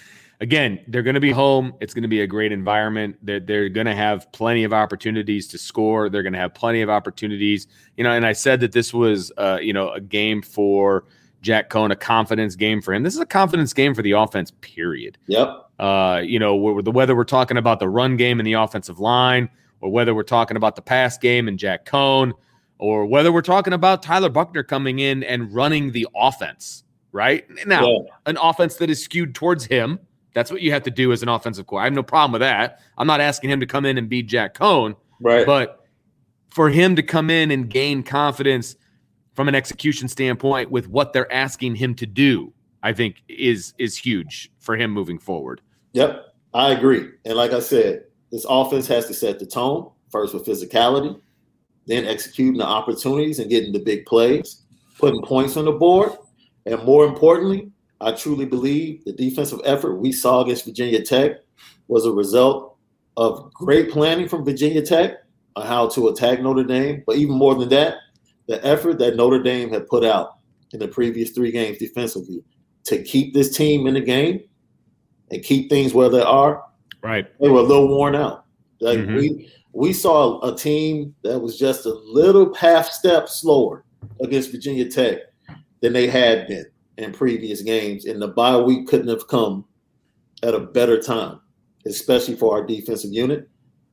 again, they're going to be home. It's going to be a great environment. They're, they're going to have plenty of opportunities to score. They're going to have plenty of opportunities. You know, and I said that this was, uh, you know, a game for Jack Coan, a confidence game for him. This is a confidence game for the offense, period. Yep. Uh, you know, whether we're talking about the run game and the offensive line, or whether we're talking about the pass game and Jack Coan, or whether we're talking about Tyler Buchner coming in and running the offense, right? Now, yeah. an offense that is skewed towards him that's what you have to do as an offensive core. I have no problem with that. I'm not asking him to come in and be Jack Coan. Right. But for him to come in and gain confidence from an execution standpoint with what they're asking him to do, I think is is huge for him moving forward. Yep, I agree. And like I said, this offense has to set the tone first with physicality, then executing the opportunities and getting the big plays, putting points on the board, and more importantly, I truly believe the defensive effort we saw against Virginia Tech was a result of great planning from Virginia Tech on how to attack Notre Dame. But even more than that, the effort that Notre Dame had put out in the previous three games defensively to keep this team in the game and keep things where they are. Right. They were a little worn out. Like mm-hmm. we we saw a team that was just a little half step slower against Virginia Tech than they had been in previous games. And the bye week couldn't have come at a better time, especially for our defensive unit.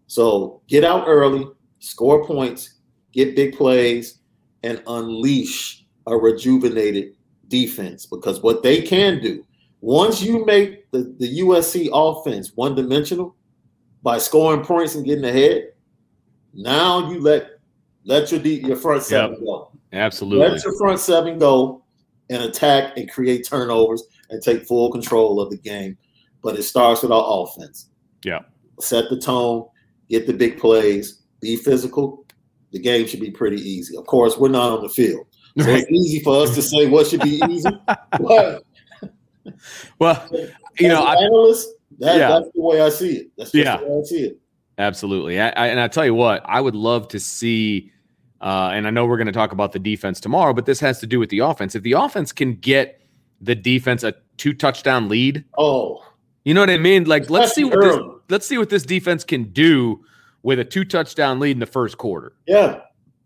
So get out early, score points, get big plays, and unleash a rejuvenated defense. Because what they can do, once you make the, the USC offense one dimensional by scoring points and getting ahead, now you let let your your front seven yep. go. Absolutely. Let your front seven go and attack and create turnovers and take full control of the game. But it starts with our offense. Yeah. Set the tone, get the big plays, be physical. The game should be pretty easy. Of course, we're not on the field. So right. it's easy for us to say what should be easy. well, you know, analyst, that, yeah. that's the way I see it. That's yeah. the way I see it. Absolutely. I, I, and I tell you what, I would love to see uh, and I know we're going to talk about the defense tomorrow, but this has to do with the offense. If the offense can get the defense a two touchdown lead, oh, you know what I mean? Like let's see what this, let's see what this defense can do with a two touchdown lead in the first quarter. Yeah,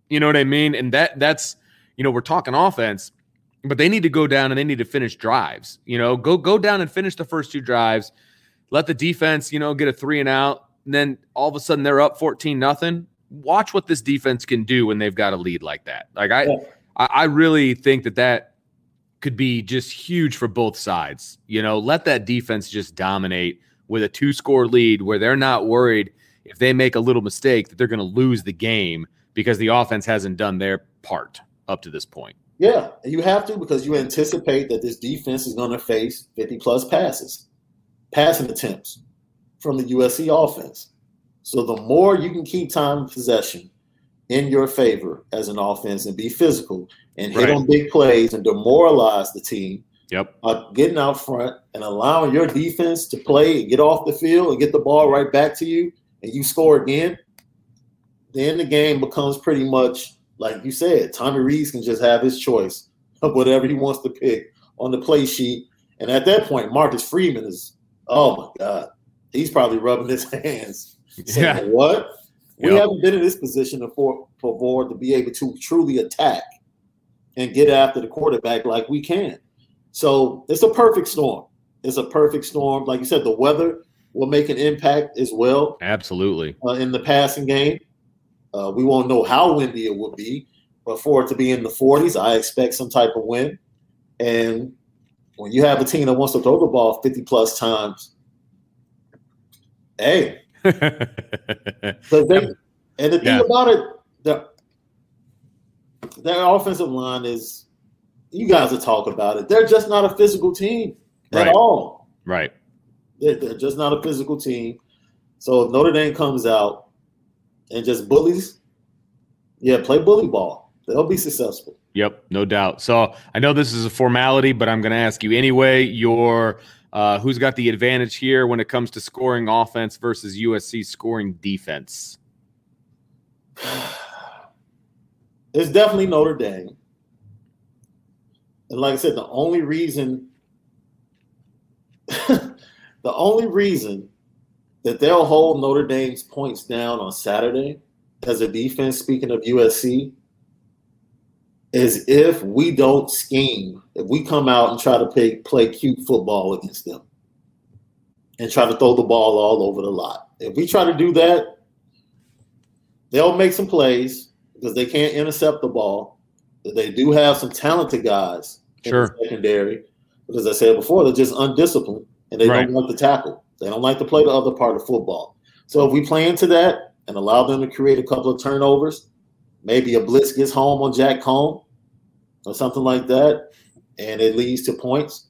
you know what I mean. And that that's you know we're talking offense, but they need to go down and they need to finish drives. You know, go go down and finish the first two drives. Let the defense, you know, get a three and out. And then all of a sudden they're up 14 nothing watch what this defense can do when they've got a lead like that. Like I, yeah. I, I really think that that could be just huge for both sides. You know, let that defense just dominate with a two score lead where they're not worried if they make a little mistake that they're going to lose the game because the offense hasn't done their part up to this point. Yeah, you have to because you anticipate that this defense is going to face 50 plus passes, passing attempts from the USC offense. So the more you can keep time possession in your favor as an offense and be physical and hit right. on big plays and demoralize the team. Yep. Uh, getting out front and allowing your defense to play and get off the field and get the ball right back to you and you score again, then the game becomes pretty much like you said. Tommy Rees can just have his choice of whatever he wants to pick on the play sheet. And at that point, Marcus Freeman is, oh my God, he's probably rubbing his hands yeah. What? We yep. haven't been in this position before, to be able to truly attack and get after the quarterback like we can. So it's a perfect storm. It's a perfect storm. Like you said, the weather will make an impact as well. Absolutely. Uh, in the passing game, uh, we won't know how windy it will be, but for it to be in the 40s, I expect some type of wind. And when you have a team that wants to throw the ball 50 plus times, hey, they, and the thing yeah. about it, the their offensive line is you guys will talk about it. They're just not a physical team at right. all. Right. They're, they're, just not a physical team. So if Notre Dame comes out and just bullies, yeah, play bully ball. They'll be successful. Yep, no doubt. So I know this is a formality, but I'm going to ask you anyway. Your uh, who's got the advantage here when it comes to scoring offense versus USC scoring defense? It's definitely Notre Dame. And like I said, the only reason the only reason that they'll hold Notre Dame's points down on Saturday as a defense, speaking of USC, is if we don't scheme, if we come out and try to play, play cute football against them and try to throw the ball all over the lot. If we try to do that, they'll make some plays because they can't intercept the ball. They do have some talented guys sure. secondary. But as I said before, they're just undisciplined and they right. don't like to tackle. They don't like to play the other part of football. So if we play into that and allow them to create a couple of turnovers, maybe a blitz gets home on Jack Coan or something like that, and it leads to points,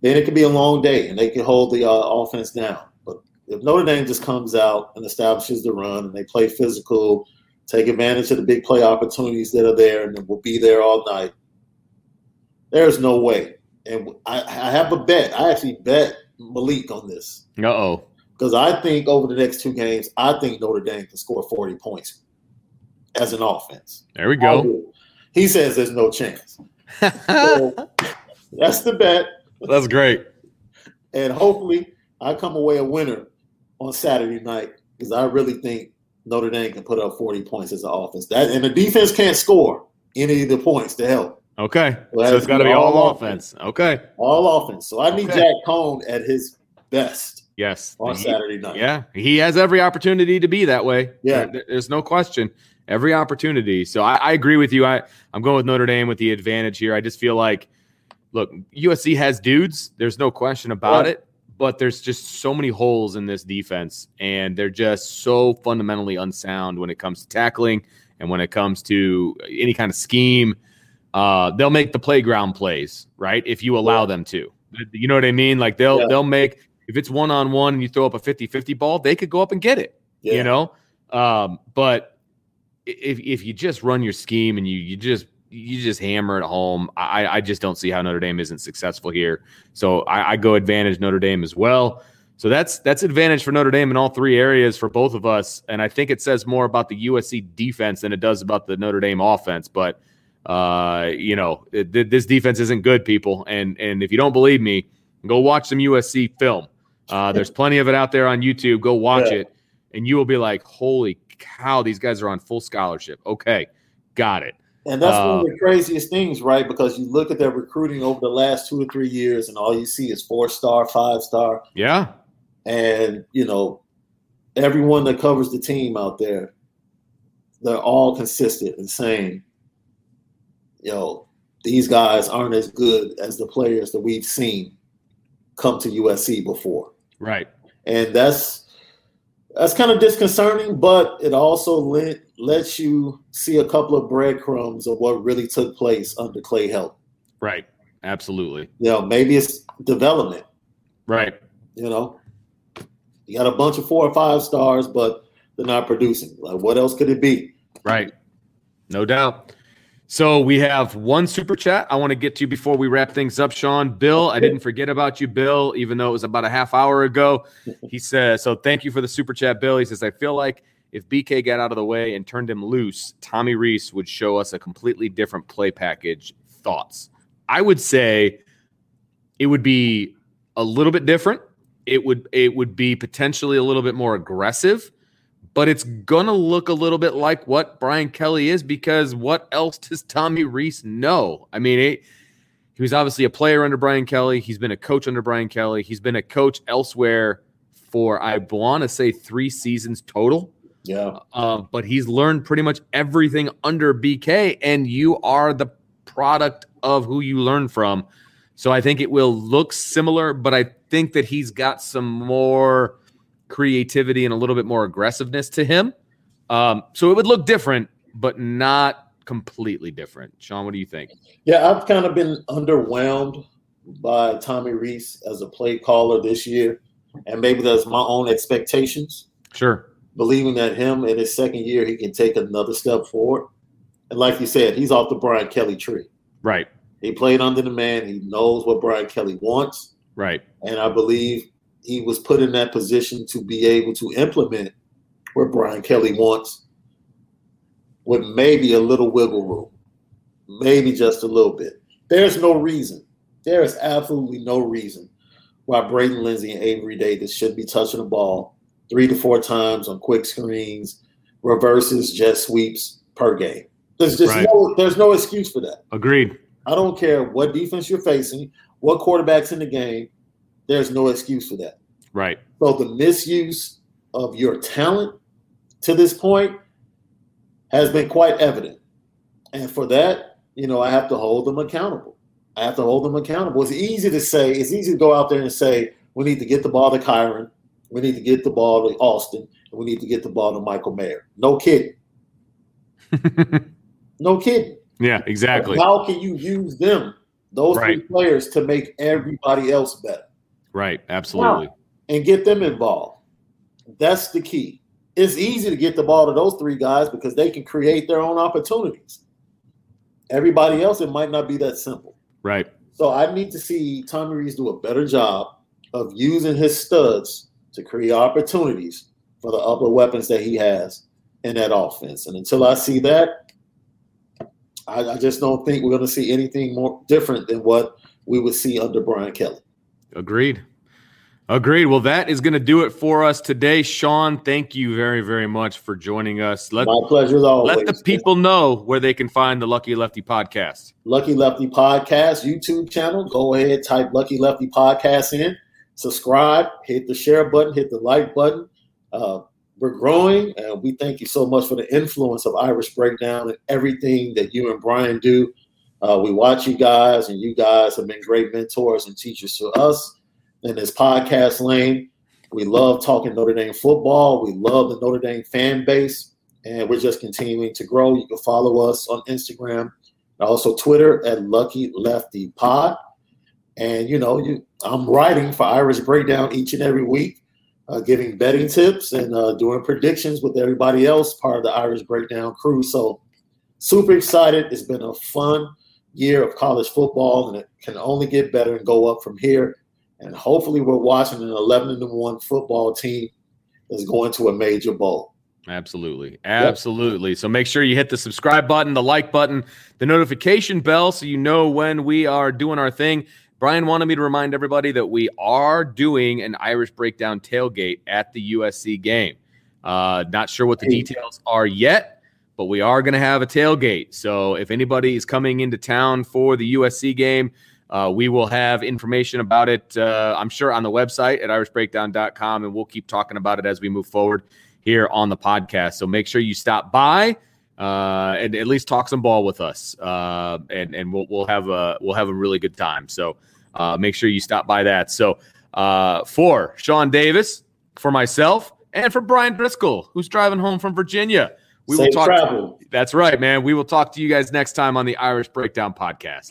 then it could be a long day and they can hold the uh, offense down. But if Notre Dame just comes out and establishes the run and they play physical, take advantage of the big play opportunities that are there and will be there all night, there's no way. And I, I have a bet. I actually bet Malik on this. Uh oh. Because I think over the next two games, I think Notre Dame can score 40 points as an offense. There we go. He says there's no chance. so that's the bet. That's great. And hopefully, I come away a winner on Saturday night because I really think Notre Dame can put up 40 points as an offense. That and the defense can't score any of the points to help. Okay. so it's got to be all, all offense. offense. Okay. All offense. So I need okay. Jack Coan at his best. Yes. On he, Saturday night. Yeah. He has every opportunity to be that way. Yeah. There, there's no question. Every opportunity. So I, I agree with you. I, I'm going with Notre Dame with the advantage here. I just feel like, look, USC has dudes. There's no question about yeah. it. But there's just so many holes in this defense, and they're just so fundamentally unsound when it comes to tackling and when it comes to any kind of scheme uh, they'll make the playground plays, right? If you allow yeah. them to. You know what I mean? Like they'll yeah. they'll make if it's one on one and you throw up a 50-50 ball, they could go up and get it. Yeah. You know? Um, but if if you just run your scheme and you you just you just hammer it home, I I just don't see how Notre Dame isn't successful here. So I, I go advantage Notre Dame as well. So that's that's advantage for Notre Dame in all three areas for both of us. And I think it says more about the USC defense than it does about the Notre Dame offense. But uh, you know, it, this defense isn't good, people. And and if you don't believe me, go watch some USC film. Uh, there's plenty of it out there on YouTube. Go watch yeah. it, and you will be like, "Holy cow, these guys are on full scholarship." Okay, got it. And that's one of the uh, craziest things, right? Because you look at their recruiting over the last two or three years, and all you see is four star, five star. Yeah. And you know, everyone that covers the team out there, they're all consistent and saying yo, these guys aren't as good as the players that we've seen come to USC before. Right. And that's that's kind of disconcerting, but it also let, lets you see a couple of breadcrumbs of what really took place under Clay Helton. Right. Absolutely. You know, maybe it's development. Right. You know, you got a bunch of four or five stars, but they're not producing. Like, what else could it be? Right. No doubt. So we have one super chat I want to get to you before we wrap things up, Sean. Bill, I didn't forget about you, Bill, even though it was about a half hour ago. He says, So thank you for the super chat, Bill. He says, I feel like if BK got out of the way and turned him loose, Tommy Rees would show us a completely different play package. Thoughts? I would say it would be a little bit different. It would it would be potentially a little bit more aggressive but it's going to look a little bit like what Brian Kelly is because what else does Tommy Rees know? I mean, it, he was obviously a player under Brian Kelly. He's been a coach under Brian Kelly. He's been a coach elsewhere for, I want to say, three seasons total. Yeah. Uh, but he's learned pretty much everything under BK, and you are the product of who you learn from. So I think it will look similar, but I think that he's got some more creativity and a little bit more aggressiveness to him. Um, so it would look different, but not completely different. Sean, what do you think? Yeah, I've kind of been underwhelmed by Tommy Rees as a play caller this year. And maybe that's my own expectations. Sure. Believing that him in his second year, he can take another step forward. And like you said, he's off the Brian Kelly tree. Right. He played under the man. He knows what Brian Kelly wants. Right. And I believe he was put in that position to be able to implement what Brian Kelly wants with maybe a little wiggle room, maybe just a little bit. There's no reason. There is absolutely no reason why Braden Lenzy and Avery Davis should be touching the ball three to four times on quick screens, reverses, jet sweeps per game. There's just right. no there's no excuse for that. Agreed. I don't care what defense you're facing, what quarterback's in the game. There's no excuse for that. Right. So the misuse of your talent to this point has been quite evident. And for that, you know, I have to hold them accountable. I have to hold them accountable. It's easy to say, it's easy to go out there and say, we need to get the ball to Kyren, we need to get the ball to Austin, and we need to get the ball to Michael Mayer. No kidding. no kidding. Yeah, exactly. How can you use them, those right. three players, to make everybody else better? Right, absolutely. And get them involved. That's the key. It's easy to get the ball to those three guys because they can create their own opportunities. Everybody else, it might not be that simple. Right. So I need to see Tommy Rees do a better job of using his studs to create opportunities for the upper weapons that he has in that offense. And until I see that, I, I just don't think we're going to see anything more different than what we would see under Brian Kelly. Agreed. Agreed. Well, that is going to do it for us today. Sean, thank you very, very much for joining us. Let, My pleasure as always. Let the people know where they can find the Lucky Lefty podcast. Lucky Lefty podcast YouTube channel. Go ahead, type Lucky Lefty podcast in, subscribe, hit the share button, hit the like button. Uh, we're growing, and we thank you so much for the influence of Irish Breakdown and everything that you and Brian do. Uh, we watch you guys, and you guys have been great mentors and teachers to us in this podcast lane. We love talking Notre Dame football. We love the Notre Dame fan base, and we're just continuing to grow. You can follow us on Instagram, and also Twitter at Lucky Lefty Pod. And you know, you, I'm writing for Irish Breakdown each and every week, uh, giving betting tips and uh, doing predictions with everybody else, part of the Irish Breakdown crew. So, super excited. It's been a fun year of college football, and it can only get better and go up from here and hopefully we're watching an 11 and 1 football team that's going to a major bowl. Absolutely. Absolutely. Yep. So make sure you hit the subscribe button, the like button, the notification bell so you know when we are doing our thing. Brian wanted me to remind everybody that we are doing an Irish breakdown tailgate at the USC game. Uh, not sure what the details are yet, but we are going to have a tailgate. So if anybody is coming into town for the USC game, uh, we will have information about it, uh, I'm sure, on the website at irishbreakdown.com, and we'll keep talking about it as we move forward here on the podcast. So make sure you stop by uh, and at least talk some ball with us, uh, and and we'll we'll have a we'll have a really good time. So uh, make sure you stop by that. So uh, for Sean Davis, for myself, and for Bryan Driskell, who's driving home from Virginia. We Safe will talk. Travel. That's right, man. We will talk to you guys next time on the Irish Breakdown podcast.